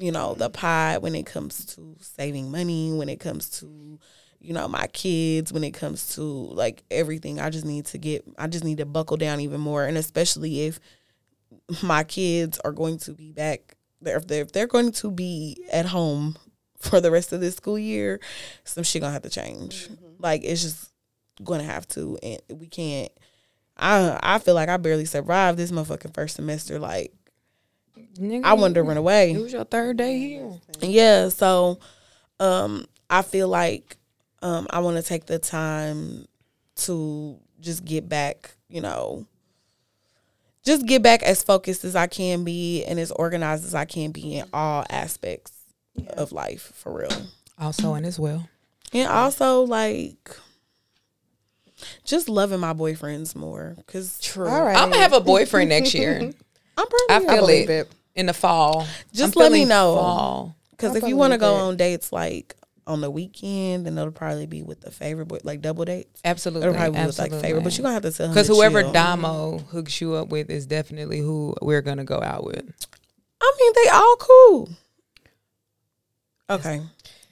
you know, the pod, when it comes to saving money, when it comes to you know my kids when it comes to like everything i just need to get i just need to buckle down even more. And especially if my kids are going to be back there if they're, if they're going to be at home for the rest of this school year some shit gonna have to change. Mm-hmm. Like it's just gonna have to and we can't i i feel like i barely survived this motherfucking first semester like Nigga, i wanted to run away It was your third day here. yeah, so um I feel like um I want to take the time to just get back, you know, just get back as focused as I can be and as organized as I can be in all aspects of life for real. Also, and as well. And also like just loving my boyfriends more cuz All right. I'm gonna have a boyfriend next year. I'm proud I of you. feel believe it, it. In the fall. Just I'm let me know. Fall. Cuz if you want to go it. on dates like on the weekend, then it'll probably be with the favorite boy, like double dates. Absolutely. It'll probably be with like favorite, but you're gonna have to tell him Because whoever chill. Damo hooks you up with is definitely who we're gonna go out with. I mean, they all cool. Okay,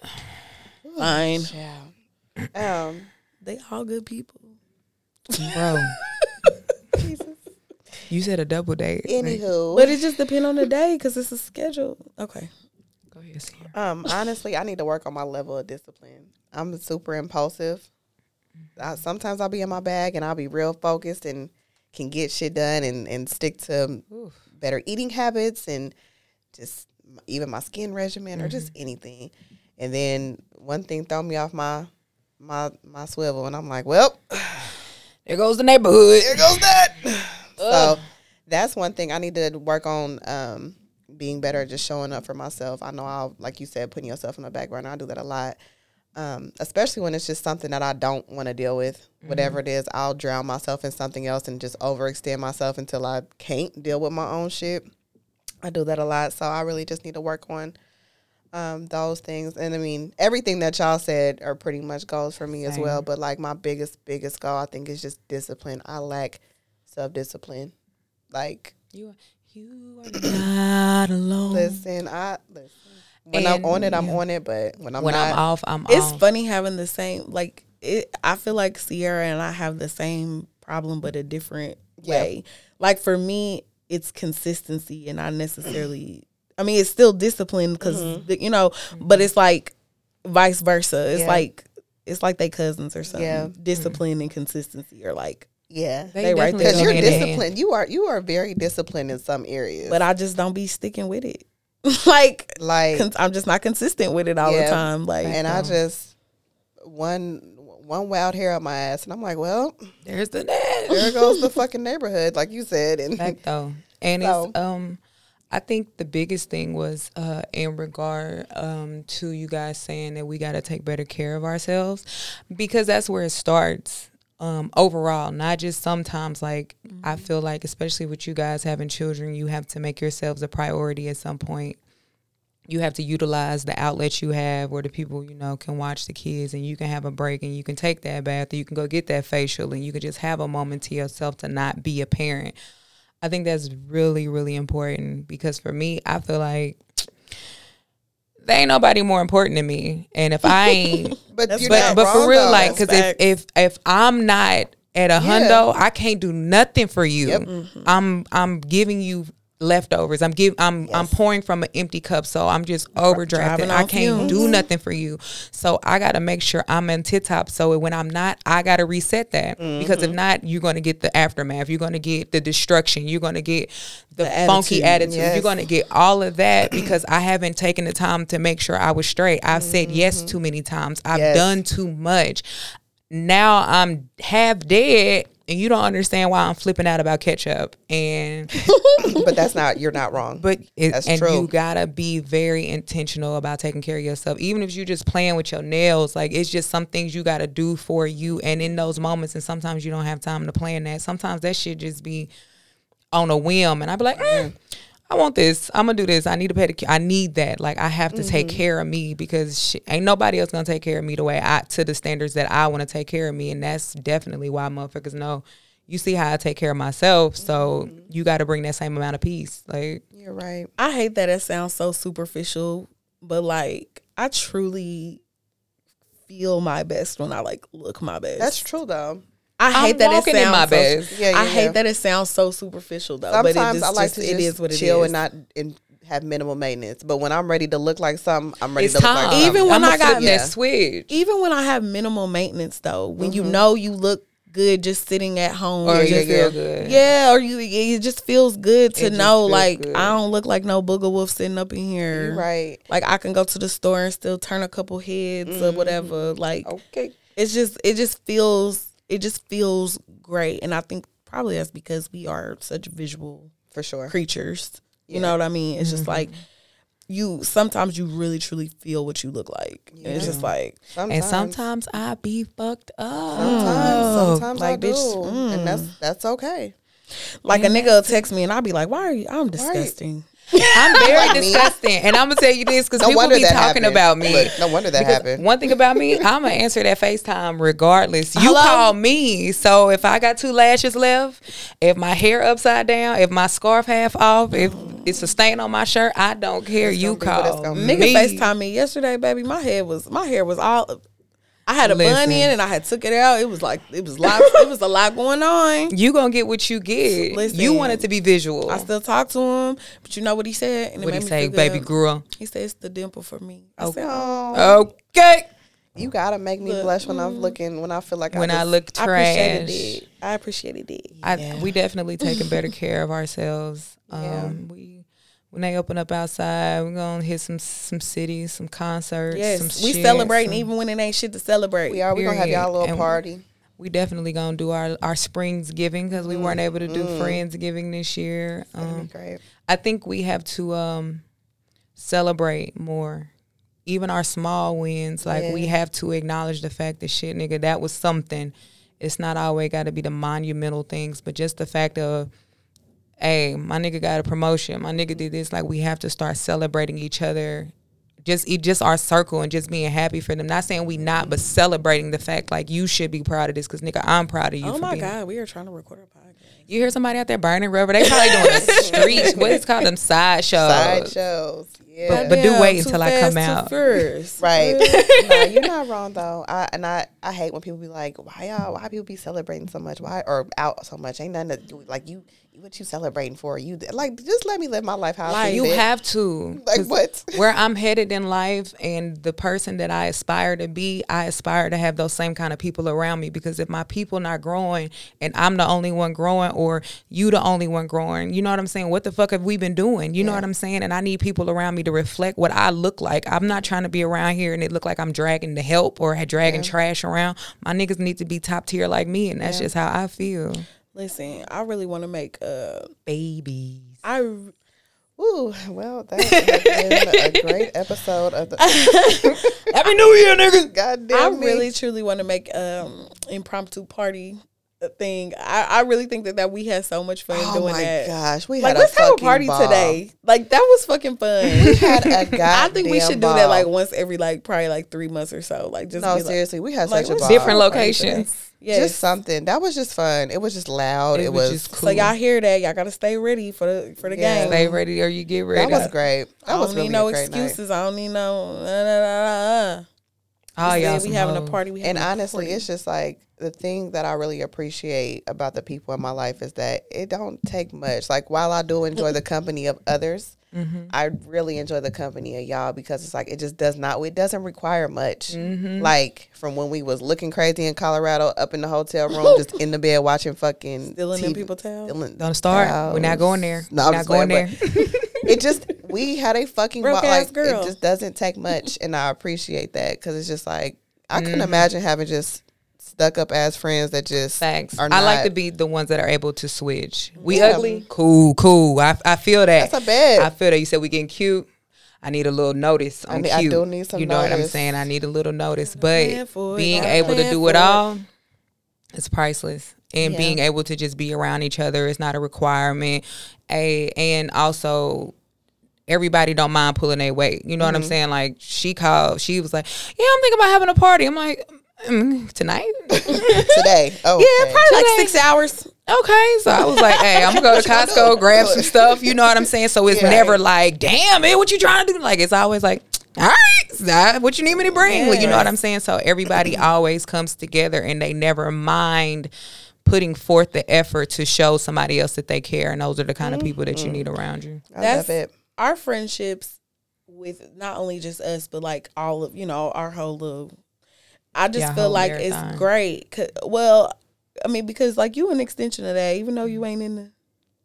fine. Yeah. Um, They all good people. Bro. You said a double date. right? anywho, But it just depends on the day because it's a schedule. Okay. Go ahead, Sierra. um, honestly, I need to work on my level of discipline. I'm super impulsive. I, sometimes I'll be in my bag and I'll be real focused and can get shit done and, and stick to better eating habits and just even my skin regimen or just anything. And then one thing throw me off my my my swivel and I'm like, well, There goes the neighborhood. there goes that. So that's one thing I need to work on. Um, being better at just showing up for myself. I know I'll, like you said, putting yourself in the back burner. I do that a lot, um, especially when it's just something that I don't want to deal with. Whatever it is, I'll drown myself in something else and just overextend myself until I can't deal with my own shit. I do that a lot, so I really just need to work on um, those things. And I mean, everything that y'all said are pretty much goals for me as well. But like my biggest, biggest goal, I think, is just discipline. I lack self discipline. Like, You, are, you are not alone. listen, I listen. When I'm on it, I'm yeah. on it. But when I'm when not, I'm off, I'm It's off. funny having the same like it. I feel like Sierra and I have the same problem, but a different Yeah. way. Like for me, it's consistency, and not necessarily. I mean, it's still discipline because mm-hmm. you know, mm-hmm. but it's like vice versa. It's Yeah. like it's like they cousins or something. Yeah. Discipline and consistency are like, yeah, They right there. because you're hand in disciplined. You are you are very disciplined in some areas. but I just don't be sticking with it. like, like, cons- I'm just not consistent with it all Yeah. the time. Like, and I just one one wild hair on my ass, and I'm like, well, There's the net. there goes the fucking neighborhood, like you said, and Fact though, and So- it's um, I think the biggest thing was uh in regard um to you guys saying that we got to take better care of ourselves because that's where it starts. Um, overall, not just sometimes. Like I feel like, especially with you guys having children, you have to make yourselves a priority at some point. You have to utilize the outlets you have where the people you know can watch the kids, and you can have a break, and you can take that bath, or you can go get that facial, and you can just have a moment to yourself to not be a parent. I think that's really, really important because for me, I feel like there ain't nobody more important than me. And if I ain't, but That's but not but for real, though. like, because if, if if I'm not at a hundo, I can't do nothing for you. Yep. I'm I'm giving you leftovers. I'm give I'm I'm pouring from an empty cup, so I'm just overdrafted. I can't do nothing for you. So I got to make sure I'm in tip top. So when I'm not, I got to reset that because Mm-hmm. if not, you're going to get the aftermath. You're going to get the destruction. You're going to get the, The funky attitude. attitude. Yes. You're going to get all of that because I haven't taken the time to make sure I was straight. I've said yes too many times. I've Yes. done too much. Now I'm half dead and you don't understand why I'm flipping out about ketchup. And but that's not you're not wrong. but it, That's and true. you gotta be very intentional about taking care of yourself. Even if you just playing with your nails, like it's just some things you gotta do for you. And in those moments, and sometimes you don't have time to plan that. Sometimes that should just be on a whim, and I'd be like, eh, I want this. I'm gonna do this. I need a pedicure. I need that. Like I have to take mm-hmm. care of me because shit, ain't nobody else gonna take care of me the way I to the standards that I want to take care of me, and that's definitely why motherfuckers know. You see how I take care of myself, so mm-hmm. you got to bring that same amount of peace. Like you're right. I hate that it sounds so superficial, but like I truly feel my best when I like look my best. That's true though. I hate I'm that it sounds in my so, best. Yeah, yeah, I hate yeah. that it sounds so superficial though. Sometimes but it just, I like just- to it is what it chill is. and not and have minimal maintenance. But when I'm ready to look like something, I'm ready it's to look time. like something. Even when I'ma I got- Yeah. that switch, Even when I have minimal maintenance though, when Mm-hmm. you know you look good just sitting at home, or Yeah, you feel good. Yeah, or you it just feels good to It know like good. I don't look like no booger wolf sitting up in here. Right. Like I can go to the store and still turn a couple heads Mm-hmm. or whatever. Like Okay. it's just it just feels it just feels great. And I think probably that's because we are such visual For sure. creatures. You know what I mean? It's just Mm-hmm. like you sometimes you really truly feel what you look like. And it's just like And sometimes I be fucked up. sometimes, sometimes I Like, do, mm. and that's that's okay. like a nigga will text me and I'll be like, Why are you I'm disgusting. I'm very Like me. disgusting, and I'm gonna tell you this because No people be talking happened. about me. Look, no wonder that Because happened. One thing about me, I'm gonna answer that FaceTime regardless. You Hello? call me, so if I got two lashes left, if my hair upside down, if my scarf half off, if it's a stain on my shirt, I don't care. You gonna be what it's call gonna Nigga me. FaceTime me yesterday, baby. My head was my hair was all I had a bun in and I had took it out. It was like it was lot it was a lot going on. You gonna get what you get. Listen, you want it to be visual. I still talk to him, but you know what he said? And it what he made say, baby girl? He said it's the dimple for me. I said, Oh, Okay. you gotta make me Look, blush when I'm looking when I feel like When I, I just, look I appreciated trash, it. I appreciated it. I, we definitely taking better care of ourselves. Um, Yeah. We when they open up outside, we're gonna hit some some cities, some concerts. Yes, some we shit, celebrating some- even when it ain't shit to celebrate. we are. We gonna have y'all a little And- party. We definitely gonna do our our Springs giving because we weren't able to do Mm. Friendsgiving this year. That'd be Um, great. I think we have to um, celebrate more. Even our small wins, like we have to acknowledge the fact that shit, nigga, that was something. It's not always got to be the monumental things, but just the fact of, hey, my nigga got a promotion, my nigga did this. Like we have to start celebrating each other, just e- just our circle and just being happy for them. Not saying we not, but celebrating the fact like you should be proud of this because nigga, I'm proud of you. oh for my being god, we are trying to record a podcast. you hear somebody out there burning rubber? They probably doing a street. What is called them side shows? Side shows. Yeah. But do Damn, wait too until I come out. First. Right. no, you're not wrong though. I and I, I hate when people be like, why y'all why people be celebrating so much? Why or out so much? Ain't nothing to do like you what you celebrating for? You like just let me live my life how Like, You fit. have to. Like what? Where I'm headed in life and the person that I aspire to be, I aspire to have those same kind of people around me because if my people not growing and I'm the only one growing or you the only one growing, you know what I'm saying? What the fuck have we been doing? You know what I'm saying? And I need people around me to reflect what I look like. I'm not trying to be around here and it look like I'm dragging the help or dragging trash around. My niggas need to be top tier like me and that's just how I feel. Listen, I really want to make uh Babies. I Ooh, well, that has been a great episode of the Happy New Year, niggas. goddamn. I me. really truly want to make um impromptu party thing. I, I really think that, that we had so much fun Oh doing my that. gosh, we Like had let's a have a party ball. today. Like that was fucking fun. We had a goddamn I think we should do that like once every like probably like three months or so. Like just No, be like, seriously, we had like, such a ball. Different a party today. locations. Yes. Just something that was just fun. It was just loud. It, It was was. just so y'all hear that? Y'all gotta stay ready for the for the Yeah. game. Stay ready or you get ready. that was great. That I don't really need no a great night. excuses. I don't need no. Uh, uh, uh. Oh, Instead, y'all we some having a party. We And a honestly, party. it's just like the thing that I really appreciate about the people in my life is that it don't take much. Like while I do enjoy the company of others, Mm-hmm. I really enjoy the company of y'all because it's like it just does not it doesn't require much. Mm-hmm. Like from when we was looking crazy in Colorado, up in the hotel room, just in the bed watching fucking Stealing them TV people towels? stealing Don't start. We're not going there. No, We're I'm not just going playing, there. it just we had a fucking Broke ball. ass Like girl. it just doesn't take much, and I appreciate that because it's just like I couldn't Mm-hmm. imagine having just stuck up ass friends that just Thanks. are I like to be the ones that are able to switch. We Yeah. ugly, cool, cool. I I feel that. That's a bet. I feel that. You said we getting cute. I need a little notice on need- I cute. do need some you know what I'm saying? I need a little notice. But for it, being able to do for it it. all, it's priceless. And Yeah. being able to just be around each other is not a requirement. A and also everybody don't mind pulling their weight. You know what I'm Mm-hmm. saying? Like she called, she was like, "Yeah, I'm thinking about having a party." I'm like, mm, "Tonight." today. Oh, Yeah, probably like Today. six hours. Okay, so I was like, "Hey, I'm gonna go to Costco, grab some stuff." You know what I'm saying? So it's Yeah. never like, "Damn it, what you trying to do?" Like it's always like, "All right, is that what you need me to bring?" Like, you know what I'm saying? So everybody always comes together, and they never mind putting forth the effort to show somebody else that they care, and those are the kind of people that you need around you. I That's love it. Our friendships with not only just us, but like all of you know our whole little. I just Yeah, feel like marathon. it's great. well, I mean, because like you an extension of that, even though you ain't in the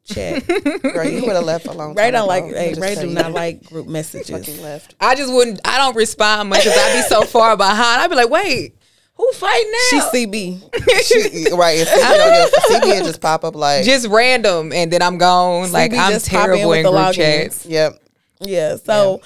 chat. Girl, you would have left a long time Ray don't like. Hey, Ray do not like group messages. Fucking left. I just wouldn't. I don't respond much because I'd be so far behind. I'd be like, "Wait, who fighting She now?" CB. She, right, and CB, don't give- CB just pop up like, just random, and then I'm gone. Like I'm just pop in terrible in the group logins. chats. yep. Yeah. So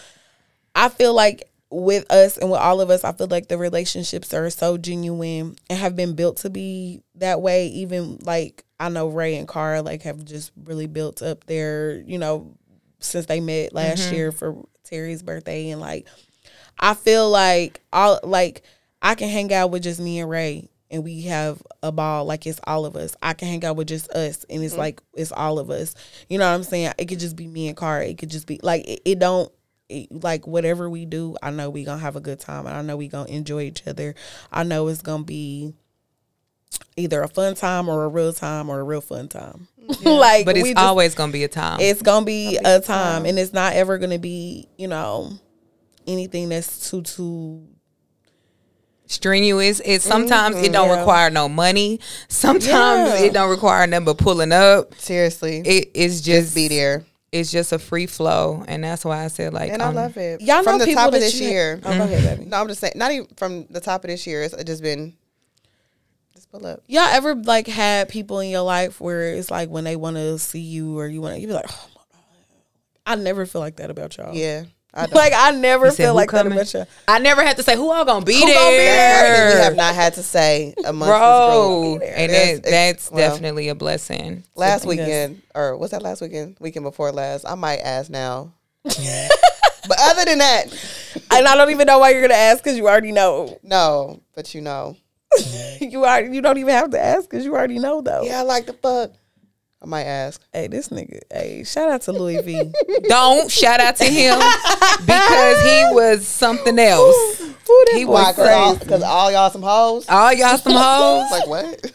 I feel like with us and with all of us, I feel like the relationships are so genuine and have been built to be that way. Even like I know Ray and Cara like have just really built up their, you know, since they met last mm-hmm. year for Terry's birthday and like I feel like all like I can hang out with just me and Ray and we have a ball like it's all of us. I can hang out with just us and it's like it's all of us. You know what I'm saying? It could just be me and Car. It could just be like it, it don't it, like whatever we do, I know we gonna have a good time and I know we gonna enjoy each other. I know it's gonna be either a fun time or a real time or a real fun time. like But it's just- always gonna be a time. it's gonna be a time and it's not ever gonna be you know anything that's too too strenuous. It sometimes it don't yeah. require no money. Sometimes Yeah. it don't require nothing but pulling up. Seriously. It is just be there. It's just a free flow, and that's why I said like And I um, love it. y'all know the people top of this year. oh, go ahead baby No, I'm just saying, not even from the top of this year. It's just been, just pull up. y'all ever like had people in your life where it's like when they want to see you or you want to you be like oh my god I never feel like that about y'all Yeah. I like I never said feel like coming? that about y'all I never had to say who all gonna be Who there. gonna be That's there? we have not had to say amongst Bro, this group. and There's- that, that's well, definitely a blessing. Last Yes. weekend, or was that last weekend? Weekend before last. I might ask now. but other than that, and I don't even know why you're gonna ask because you already know no. But you know, you already you don't even have to ask because you already know though yeah, I like the fuck. I might ask. hey this nigga hey shout out to Louis V Don't shout out to him because he was something else. He Why? was Cause all, all y'all some hoes. All y'all some hoes. like what?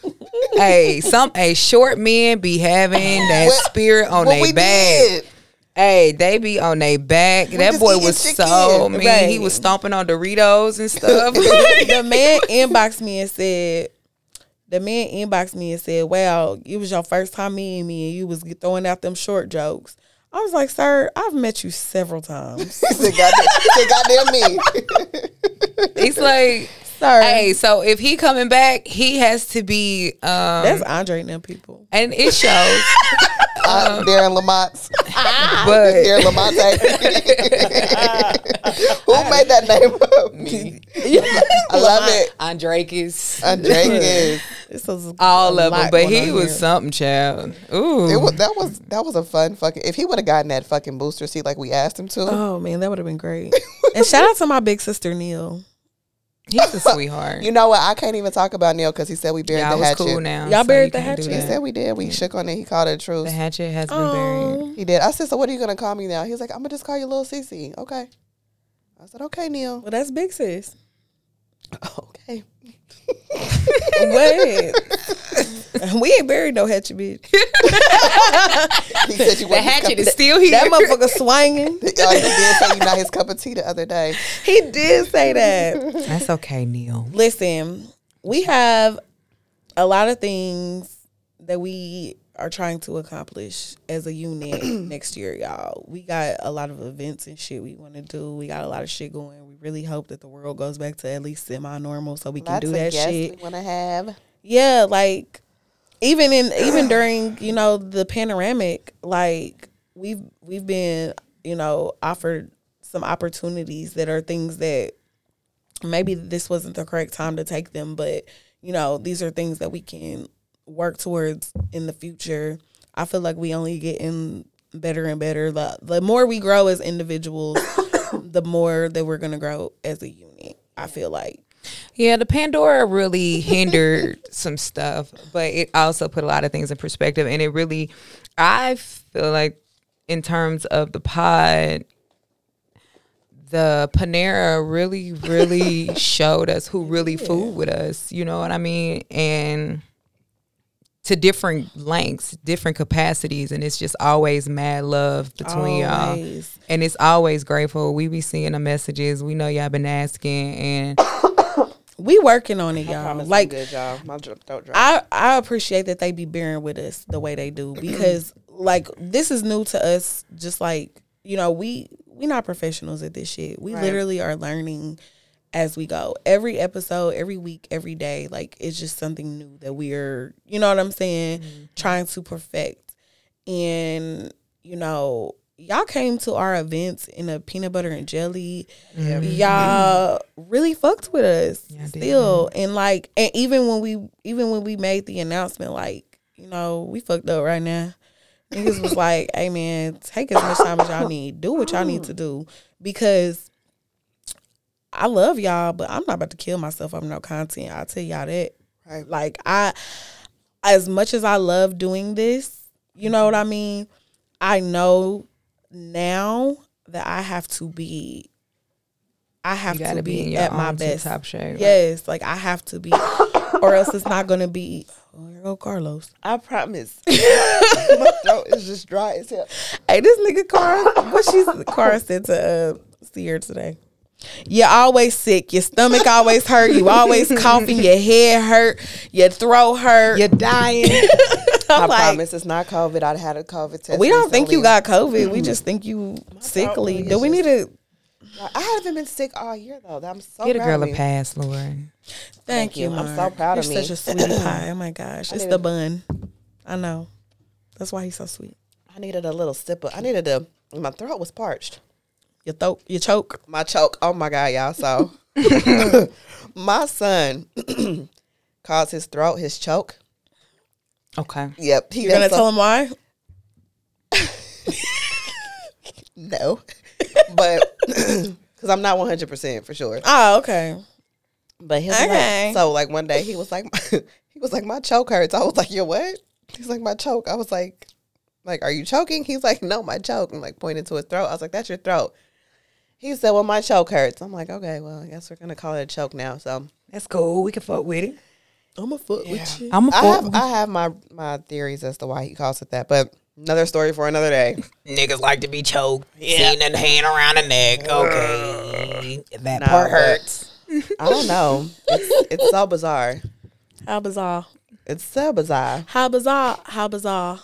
hey, some a short men be having that What- spirit on what their back. did. Hey, they be on their back. that boy was so mean. He was stomping on Doritos and stuff. the man inboxed me and said, the man inboxed me and said, Well, it was your first time meeting me, and you was throwing out them short jokes." I was like, "Sir, I've met you several times, He said, goddamn, he me. He's like, sir." hey, so if he coming back, he has to be. um That's Andre and them people. And it shows, Uh, Darren Lamont. but Darren Lamont. Who made that name up? Me. I love it. Andrakis, Andreas. This was all a of them. But he was here. something, child. Ooh, It was that was that was a fun fucking. If he would have gotten that fucking booster seat like we asked him to, Oh man, that would have been great. and shout out to my big sister Neil. He's a sweetheart. you know what? I can't even talk about Neil because he said we buried Y'all the was hatchet. cool now. Y'all so buried you the can't do hatchet? He that. said we did. We shook on it. He called it a truce. The hatchet has been oh. buried. Oh, He did. I said, so what are you gonna call me now? He's like, I'm gonna just call you little Cece. Okay. I said, okay, Neil. well, that's big sis. Okay. Wait, we ain't buried no hatchet, bitch. He said you The wasn't his hatchet cup is still here. That motherfucker swinging. Oh, he did say you're not his cup of tea the other day. He did say that. That's okay, Neil. Listen, we have a lot of things that we are trying to accomplish as a unit next year, y'all. We got a lot of events and shit we want to do. We got a lot of shit going. We really hope that the world goes back to at least semi normal so we can do that shit. we want to have. Yeah, like even in even during you know the panoramic, like we've we've been you know offered some opportunities that are things that maybe this wasn't the correct time to take them, but you know these are things that we can work towards in the future. I feel like we only getting better and better. The the more we grow as individuals, the more that we're gonna grow as a unit. I feel like. Yeah, the Pandora really hindered some stuff, but it also put a lot of things in perspective. And it really, I feel like, in terms of the pod, the Panera really, really showed us who really food with us. You know what I mean? And to different lengths, different capacities, and it's just always mad love between y'all. And it's always grateful. We be seeing the messages. We know y'all been asking, and We working on it, y'all. I'm Like good, y'all. My dr- throat dry. I I appreciate that they be bearing with us the way they do because like this is new to us. Just like you know, we we not professionals at this shit. We Right. literally are learning as we go. Every episode, every week, every day, like it's just something new that we're you know what I'm saying, trying to perfect. And you know, y'all came to our events in a peanut butter and jelly. Y'all really fucked with us Yeah, still. And like and even when we even when we made the announcement, like, you know, we fucked up right now. Niggas was like, hey man, take as much time as y'all need. Do what y'all need to do. Because I love y'all, but I'm not about to kill myself over no content. I'll tell y'all that. Right. Like I as much as I love doing this, you know what I mean? I know now that I have to be I have to be, be, at my best. top shape. Yes, like I have to be or else it's not gonna be oh here go Carlos. I promise. My throat is just dry as hell. Hey, this nigga Car what she's Car said to uh Seer today. You're always sick. Your stomach always hurt. You always coughing. Your head hurt. Your throat hurt. You're dying. I'm like, promise it's not COVID. I had a COVID test. we don't think you got COVID. We just think you sickly. Do we need to? I haven't been sick all year though. I'm so Get a girl of a pass, Lord. Thank, you. you. I'm so proud of You're me. Such a sweet pie. Oh my gosh, it's need the bun. I know. That's why he's so sweet. I needed a little sip of. I needed a. My throat was parched. Your throat, your choke. My choke. Oh my god, y'all. So my son calls his throat his choke. Okay. Yep. He You're gonna so- tell him why? no, but because I'm not 100 percent for sure. Oh, okay. But he'll be Okay. like, so like one day he was like, he was like, my choke hurts. I was like, your what? He's like, my choke. I was like, like, are you choking? He's like, no, my choke. I'm like pointing to his throat. I was like, that's your throat. He said, well, my choke hurts. I'm like, okay, well, I guess we're gonna call it a choke now. So That's cool. We can fuck with it. I'm a foot with you. I'm a I fuck. have I have my my theories as to why he calls it that, but another story for another day. Niggas like to be choked. Seeing that hand around the neck. Okay. That Nah, part hurts. I don't know. It's it's so bizarre. How bizarre. It's so bizarre. How bizarre. How bizarre.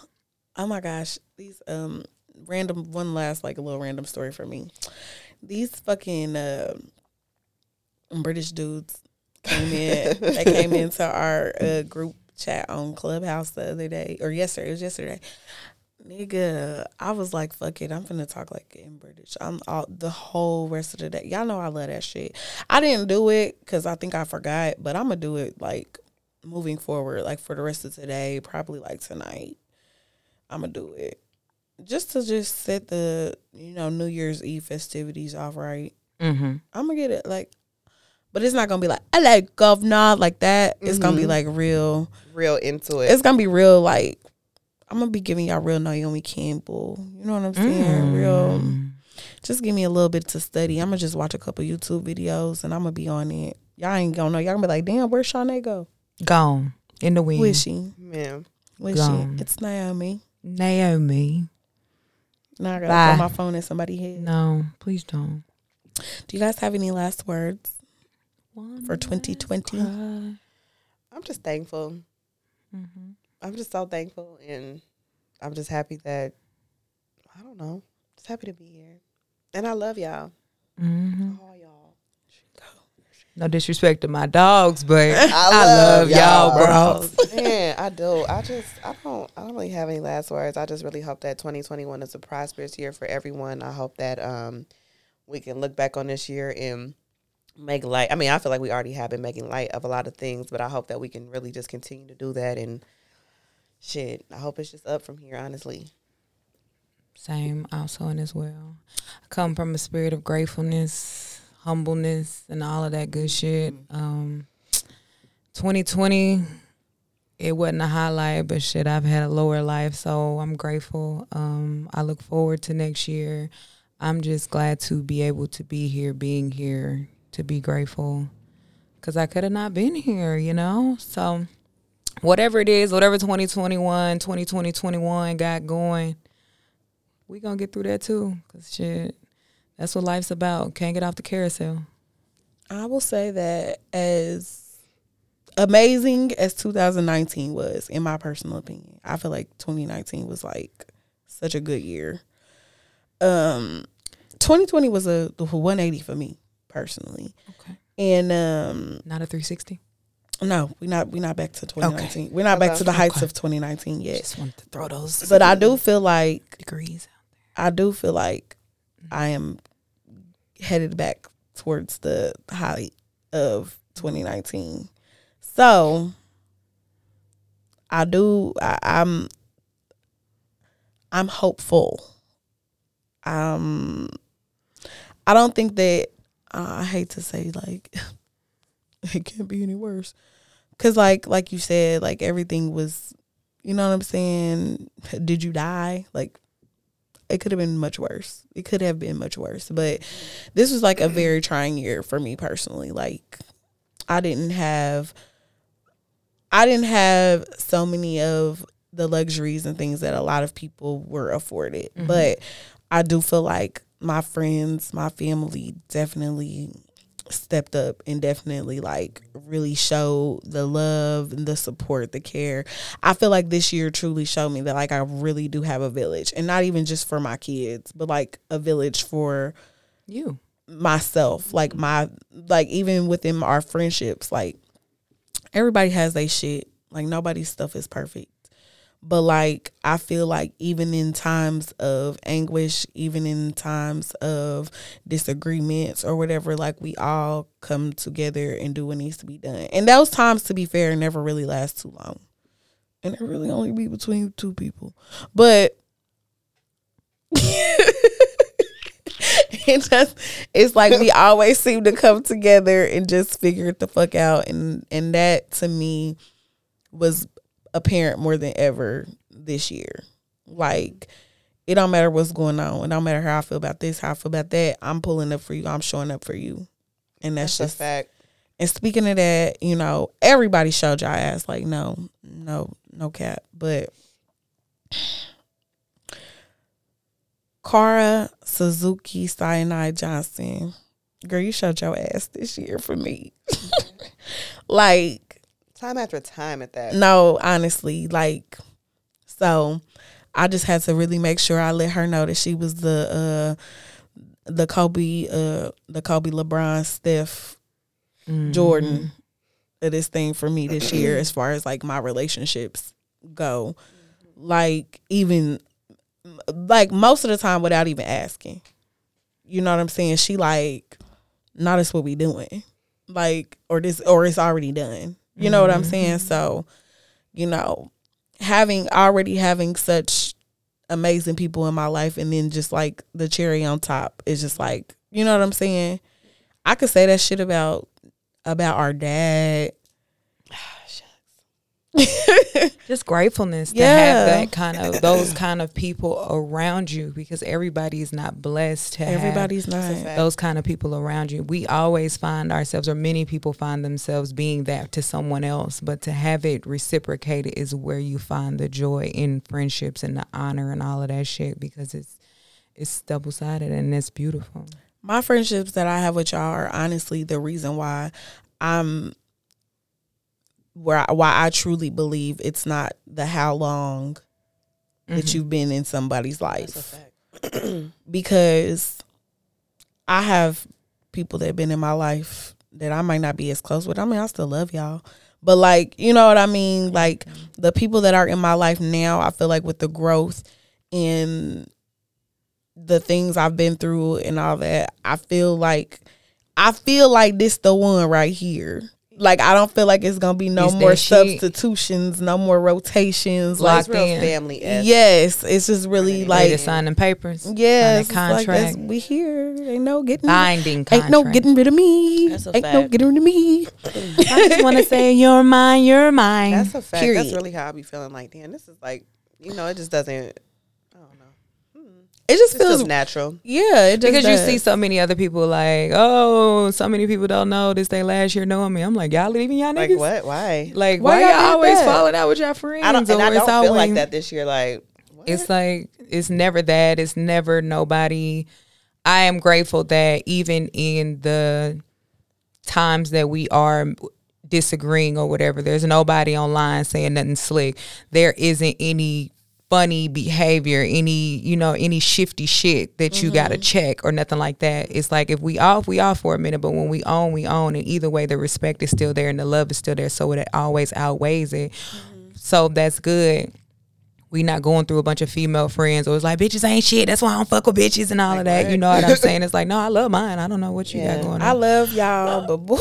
Oh my gosh. These um random one last like a little random story for me. These fucking uh, British dudes came in. they came into our uh, group chat on Clubhouse the other day or yesterday. It was yesterday. Nigga, I was like, fuck it. I'm finna talk like in British. I'm all the whole rest of the day. Y'all know I love that shit. I didn't do it because I think I forgot, but I'm gonna do it like moving forward, like for the rest of today, probably like tonight. I'm gonna do it just to just set the you know New Year's Eve festivities off right. Mm-hmm. I'm gonna get it like, but it's not gonna be like I like governor like that. It's gonna be Mhm. like real. Real into it. It's gonna be real like. I'm gonna be giving y'all real Naomi Campbell. You know what I'm saying? Real. Mm. Just give me a little bit to study. I'm gonna just watch a couple YouTube videos and I'm gonna be on it. Y'all ain't gonna know. Y'all gonna be like, damn, where's Shawnee go? Gone in the wind. Who is she? Man. Who is Gone. she? It's Naomi. Naomi. Now I gotta Bye. throw my phone in somebody's head. No, please don't. Do you guys have any last words for 2020? I'm just thankful. Mm-hmm. I'm just so thankful, and I'm just happy that I don't know, just happy to be here, and I love y'all, hmm all y'all. No disrespect to my dogs, but I, love love, y'all, y'all, bro. Man, I do. I just, I don't, I don't really have any last words. I just really hope that 2021 is a prosperous year for everyone. I hope that um, we can look back on this year and make light. I mean, I feel like we already have been making light of a lot of things, but I hope that we can really just continue to do that. And shit, I hope it's just up from here. Honestly, Same, also in as well. I come from a spirit of gratefulness, humbleness, and all of that good shit. Um, 2020, it wasn't a highlight, but shit, I've had a lower life, so I'm grateful. Um, I look forward to next year. I'm just glad to be able to be here, being here, to be grateful, because I could have not been here, you know. So, whatever it is, whatever 2021, 2020, 21 got going we gonna get through that too. Cause shit, that's what life's about. Can't get off the carousel. I will say that as amazing as 2019 was, in my personal opinion, I feel like 2019 was like such a good year. Um, 2020 was a 180 for me personally, Okay. and um, Not a 360. no, we not we not back to 2019. We're not back to the heights Okay. of 2019 yet. Just wanted to throw those But I do feel like degrees. I do feel like I am headed back towards the height of 2019. So I do. I, I'm. I'm hopeful. Um, I don't think that. Uh, I hate to say like it can't be any worse, cause like like you said, like everything was. You know what I'm saying? Did you die? Like it could have been much worse. It could have been much worse. But this was like a very trying year for me personally. Like I didn't have I didn't have so many of the luxuries and things that a lot of people were afforded. Mm-hmm. But I do feel like my friends, my family definitely stepped up and definitely like really showed the love and the support, the care. I feel like this year truly showed me that like I really do have a village and not even just for my kids, but like a village for You. myself. Like my like even within our friendships, like everybody has their shit. Like nobody's stuff is perfect. But like I feel like even in times of anguish, even in times of disagreements or whatever, like we all come together and do what needs to be done. And those times to be fair never really last too long. And it really only be between two people. But it just it's like we always seem to come together and just figure it the fuck out and and that to me was apparent more than ever this year like it don't matter what's going on it don't matter how i feel about this how i feel about that i'm pulling up for you i'm showing up for you and that's, That's a just fact. and speaking of that you know everybody showed y'all ass like no no no cap but Kara Suzuki Cyanide Johnson. Girl, you showed your ass this year for me. like, Time after time at that. no, honestly, like, so I just had to really make sure I let her know that she was the uh the Kobe uh the Kobe LeBron Steph Jordan of this thing for me this year as far as like my relationships go. Like even like most of the time without even asking. You know what I'm saying? She like, no, that's what we doing. Like, or this or it's already done. You know what I'm mm-hmm. saying? So, you know, having already having such amazing people in my life and then just like the cherry on top is just like, you know what I'm saying? I could say that shit about about our dad. Just gratefulness to Yeah. have that kind of those kind of people around you because everybody's not blessed to have Everybody's not. those kind of people around you. We always find ourselves, or many people find themselves being that to someone else, but to have it reciprocated is where you find the joy in friendships and the honor and all of that shit because it's it's double sided and it's beautiful. my friendships that I have with y'all are honestly the reason why I'm where I, why I truly believe it's not the how long that you've been in somebody's life because I have people that have been in my life that I might not be as close with. I mean, I still love y'all. But like, you know what I mean? Like the people that are in my life now, I feel like with the growth and the things I've been through and all that, I feel like I feel like this the one right here. Like I don't feel like it's gonna be no It's more shit. substitutions, no more rotations. Like- Like It's real in. family. yes, it's just really Ready like sign them papers. Yes, sign that like contract. we here. Ain't no getting Binding contract. Ain't no getting rid of me. That's a Ain't no getting rid of me. I just want to say you're mine. You're mine. That's a fact. That's really how I be feeling. Like, damn, this is like, you know, it just doesn't. I don't know. It just It feels feels natural. yeah. It just because you see so many other people like, oh, so many people don't know this. They last year knowing me. I'm like, y'all leaving y'all niggas? Like what? Why? Like Why why, y'all y'all always that? falling out with your friends? I don't. And or I it's don't feel like that this year. Like, what? It's like it's never that. It's never nobody. I am grateful that even in the times that we are disagreeing or whatever, there's nobody online saying nothing slick. There isn't any funny behavior, any you know, any shifty shit that you got to check or nothing like that. It's like if we off, we off for a minute, but when we own, we own, and either way, the respect is still there and the love is still there, so it always outweighs it. So that's good we not going through a bunch of female friends or it's like bitches ain't shit. That's why I don't fuck with bitches and all of that. You know what I'm saying? It's like no, I love mine. I don't know what you Yeah. got going on. I love y'all, but boy,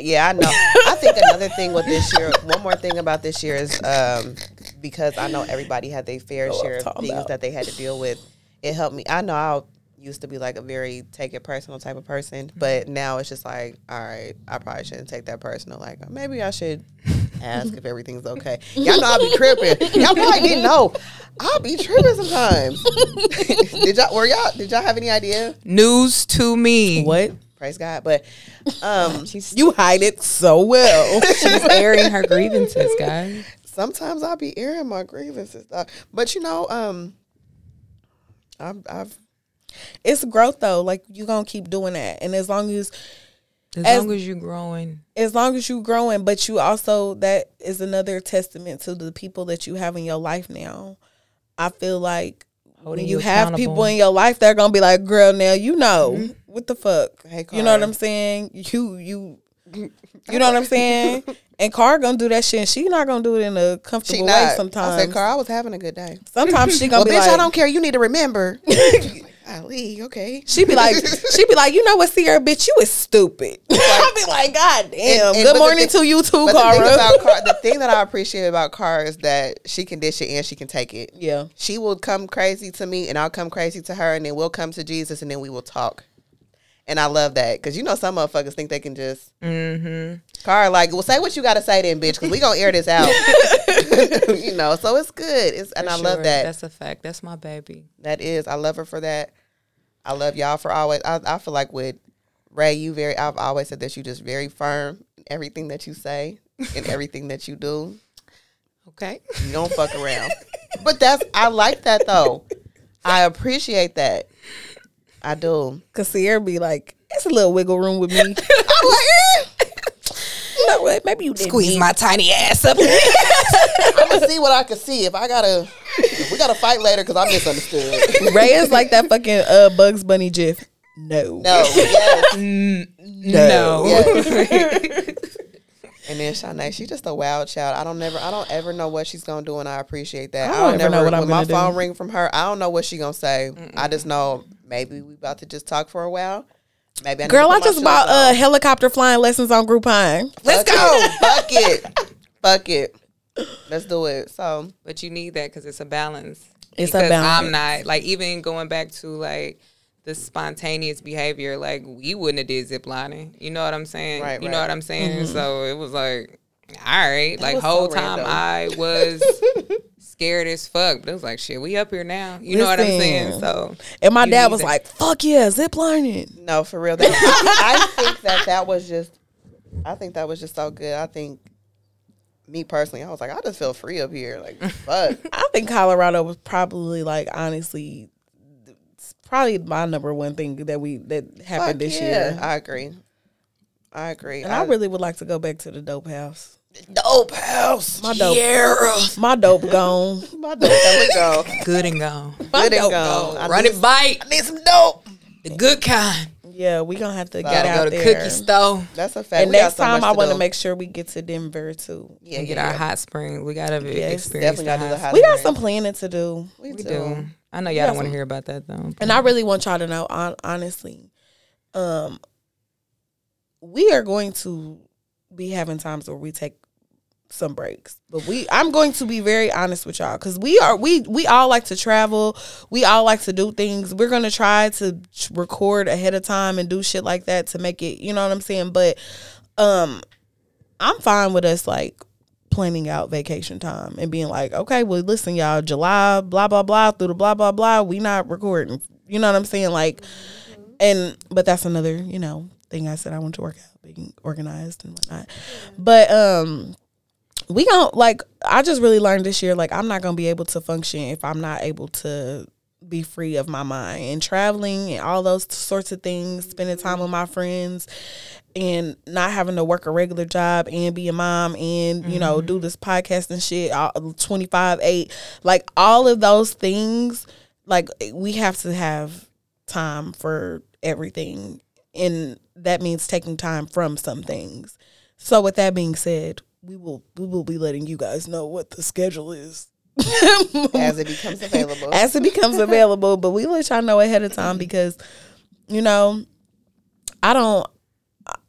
Yeah, I know. I think another thing with this year, one more thing about this year is um, because I know everybody had their fair Know share of things about. that they had to deal with. It helped me. I know I used to be like a very take it personal type of person, but now it's just like, all right, I probably shouldn't take that personal. Like maybe I should ask if everything's okay. Y'all know I'll be tripping. Y'all probably didn't know. I'll be tripping sometimes. did y'all were y'all did y'all have any idea? News to me. what Praise God. But um She's you hide it so well. she's airing her grievances, guys. Sometimes I'll be airing my grievances, dog. But you know, um, I've, I've it's growth though. Like you gonna keep doing that, and as long as As, As- long as you're growing. as long as you're growing, but you also that is another testament to the people that you have in your life now. I feel like Holding when you you have people in your life, they're gonna be like, "Girl, now you know what the fuck." Hey, you know what I'm saying? You you you know what I'm saying? And Car gonna do that shit. and She not gonna do it in a comfortable way. I Sometimes, said, Carl, I was having a good day. sometimes she gonna Well, be bitch, like, I don't care. You need to remember. Ali, okay. She be like, she be like, you know what, Sierra, bitch, you is stupid. I be like, God damn. And- and- Good morning thing- to you too, But the thing about Car, the thing that I appreciate about Car is that she can dish it and she can take it. yeah, She will come crazy to me, and I'll come crazy to her, and then we'll come to Jesus, and then we will talk. And I love that because you know some motherfuckers think they can just Mm-hmm. Car like, well, say what you got to say then, bitch, because we gonna air this out. you know, so it's good. It's and I love that. That's a fact. That's my baby. That is, I love her for that. I love y'all for always. I, I feel like with Ray, you very. I've always said that you just very firm in everything that you say and everything that you do. Okay. You don't fuck around. But that's I like that though. I appreciate that. I do. cause Sierra be like, it's a little wiggle room with me. I'm like, eh, you know what? Maybe you didn't Squeeze mean- my tiny ass up. I'm gonna see what I can see. If I gotta, if we gotta fight later because I misunderstood. Ray is like that fucking uh, Bugs Bunny gif. No, No, yes, no. yes. And then Shanae, she's just a wild child. I don't never, I don't ever know what she's gonna do, and I appreciate that. I don't ever know what I'm when my gonna do. phone ring from her, I don't know what she gonna say. I just know maybe we about to just talk for a while. Maybe I need Girl, I put my just bought on. uh, helicopter flying lessons on Groupon. Let's go. Fuck it. Fuck it. Let's do it. So But you need that because it's a balance. It's a balance. I'm not like even going back to like the spontaneous behavior. Like we wouldn't have did ziplining. You know what I'm saying? Right, You know what I'm saying? Mm-hmm. So it was like, all right. like was so whole time random. I was scared as fuck. But it was like, shit, we up here now. You know what I'm saying? So And my dad was that. like, fuck yeah, zip lining. no, for real. That, I think that that was just. I think that was just so good. I think. Me personally, I was like, I just feel free up here. Like, fuck. I think Colorado was probably like honestly probably my number one thing that we that happened Fuck this yeah. year. I agree. I agree. And I, really would like to go back to the dope house. Dope house. My dope. Yeah. My dope gone. My dope. There we go. Good and gone. Good and dope gone. I Run need, it bite. I need some dope. The good kind. Yeah, we gonna have to get out go to there. cookie store. That's a fact. And We next so time, I want to make sure we get to Denver too. yeah, and yeah, get our hot spring. We gotta Yes, experience Definitely the gotta do the hot. hot We got some planning to do, We, We do. do. I know y'all don't want to hear about that though. and I really want y'all to know, honestly, um, we are going to be having times where we take some breaks. But we i'm going to be very honest with y'all because we are we we all like to travel. We all like to do things. We're going to try to record ahead of time and do shit like that to make it you know what i'm saying? But um i'm fine with us like planning out vacation time and being like okay well listen y'all july blah blah blah through the blah blah blah we not recording. You know what i'm saying? Like and but that's another you know thing i said i want to work out being organized and whatnot. But um we don't like i just really learned this year like i'm not gonna be able to function if i'm not able to be free of my mind and traveling and all those sorts of things spending time with my friends and not having to work a regular job and be a mom and you know do mm-hmm. this podcast and shit uh, 25 8 like all of those things like we have to have time for everything and that means taking time from some things. So with that being said we will we will be letting you guys know what the schedule is As it becomes available. as it becomes available. But we let y'all know ahead of time because, you know, I don't,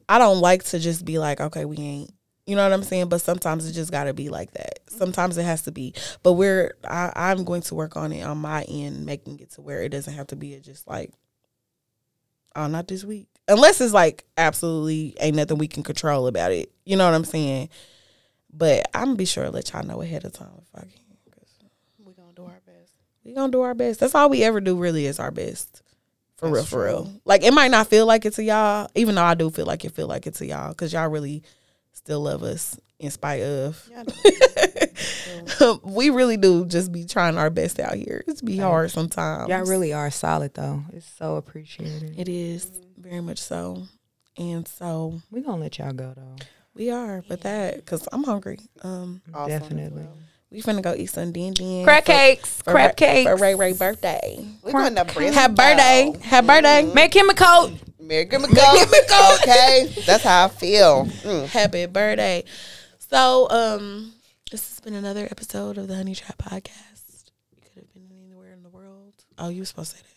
I don't like to just be like, okay, we ain't. You know what I'm saying? But sometimes it just got to be like that. Sometimes it has to be. But we're, I, I'm going to work on it on my end, making it to where it doesn't have to be just like, oh, not this week. Unless it's like absolutely ain't nothing we can control about it. You know what I'm saying? But I'm gonna be sure to let y'all know ahead of time if I can. We're gonna do our best. We're gonna do our best. That's all we ever do. Really, is our best. For real, That's for real. Like it might not feel like it to y'all, even though I do feel like it feel like it to y'all, because y'all really still love us in spite of. Yeah, we really do just be trying our best out here. It's be hard sometimes. Y'all really are solid though. It's so appreciated. It is very much so, and so we're gonna let y'all go though. We are. But that because I'm hungry. Um, Awesome. Definitely. we finna go eat some din din. Crab cakes. for Crab Ray- cakes. for Ray Ray birthday. We're going to bring Happy birthday! Happy birthday! Make him a coat. Make him a coat. Okay, that's how I feel. Mm. Happy birthday. So, um, this has been another episode of the Honey Trap Podcast. You could have been anywhere in the world. Oh, you were supposed to say that.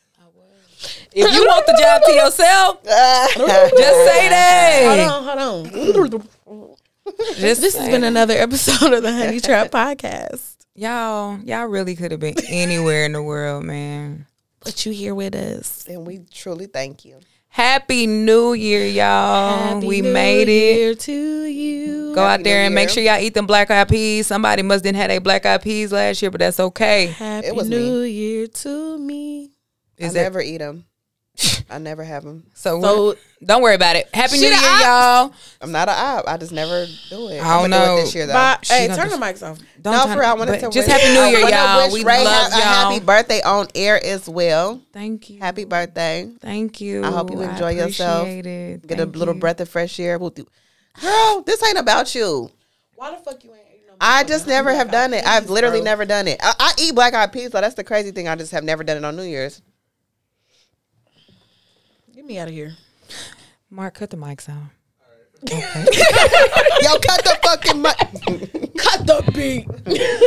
If you want the job to yourself, just say that. Hold on, hold on. Just This has been another episode of the Honey Trap Podcast. y'all. Y'all really could have been anywhere in the world, man. But you here with us. and we truly thank you. Happy New Year, y'all. Happy we New made it. To you. Go out there New and make sure y'all eat them black eyed peas. Somebody must didn't have a black eyed peas last year, but that's okay. Happy It was New Year to me. Is I that never eat them. I never have them. so? So don't worry about it. Happy New Year, the y'all. I'm not an op. I just never do it. I don't I'm gonna do know. it this year though. bye. She Hey, turn do- the mics off. Don't no, try- for real, I wanted to just wish, Happy New Year, wanna y'all. Wish We Ray love ha- a y'all. happy birthday on air as well. Thank you. Happy birthday. Thank you. I hope you enjoy yourself. It. Get Thank a little you. breath of fresh air. We'll do- Girl, this ain't about you. Why the fuck you ain't eating no I just never have done it. I've literally never done it. I, I eat black eyed peas, so that's the crazy thing. I just have never done it on New Year's. Get me out of here. Mark, cut the mics out. Yo, cut the fucking mic. Cut the beat.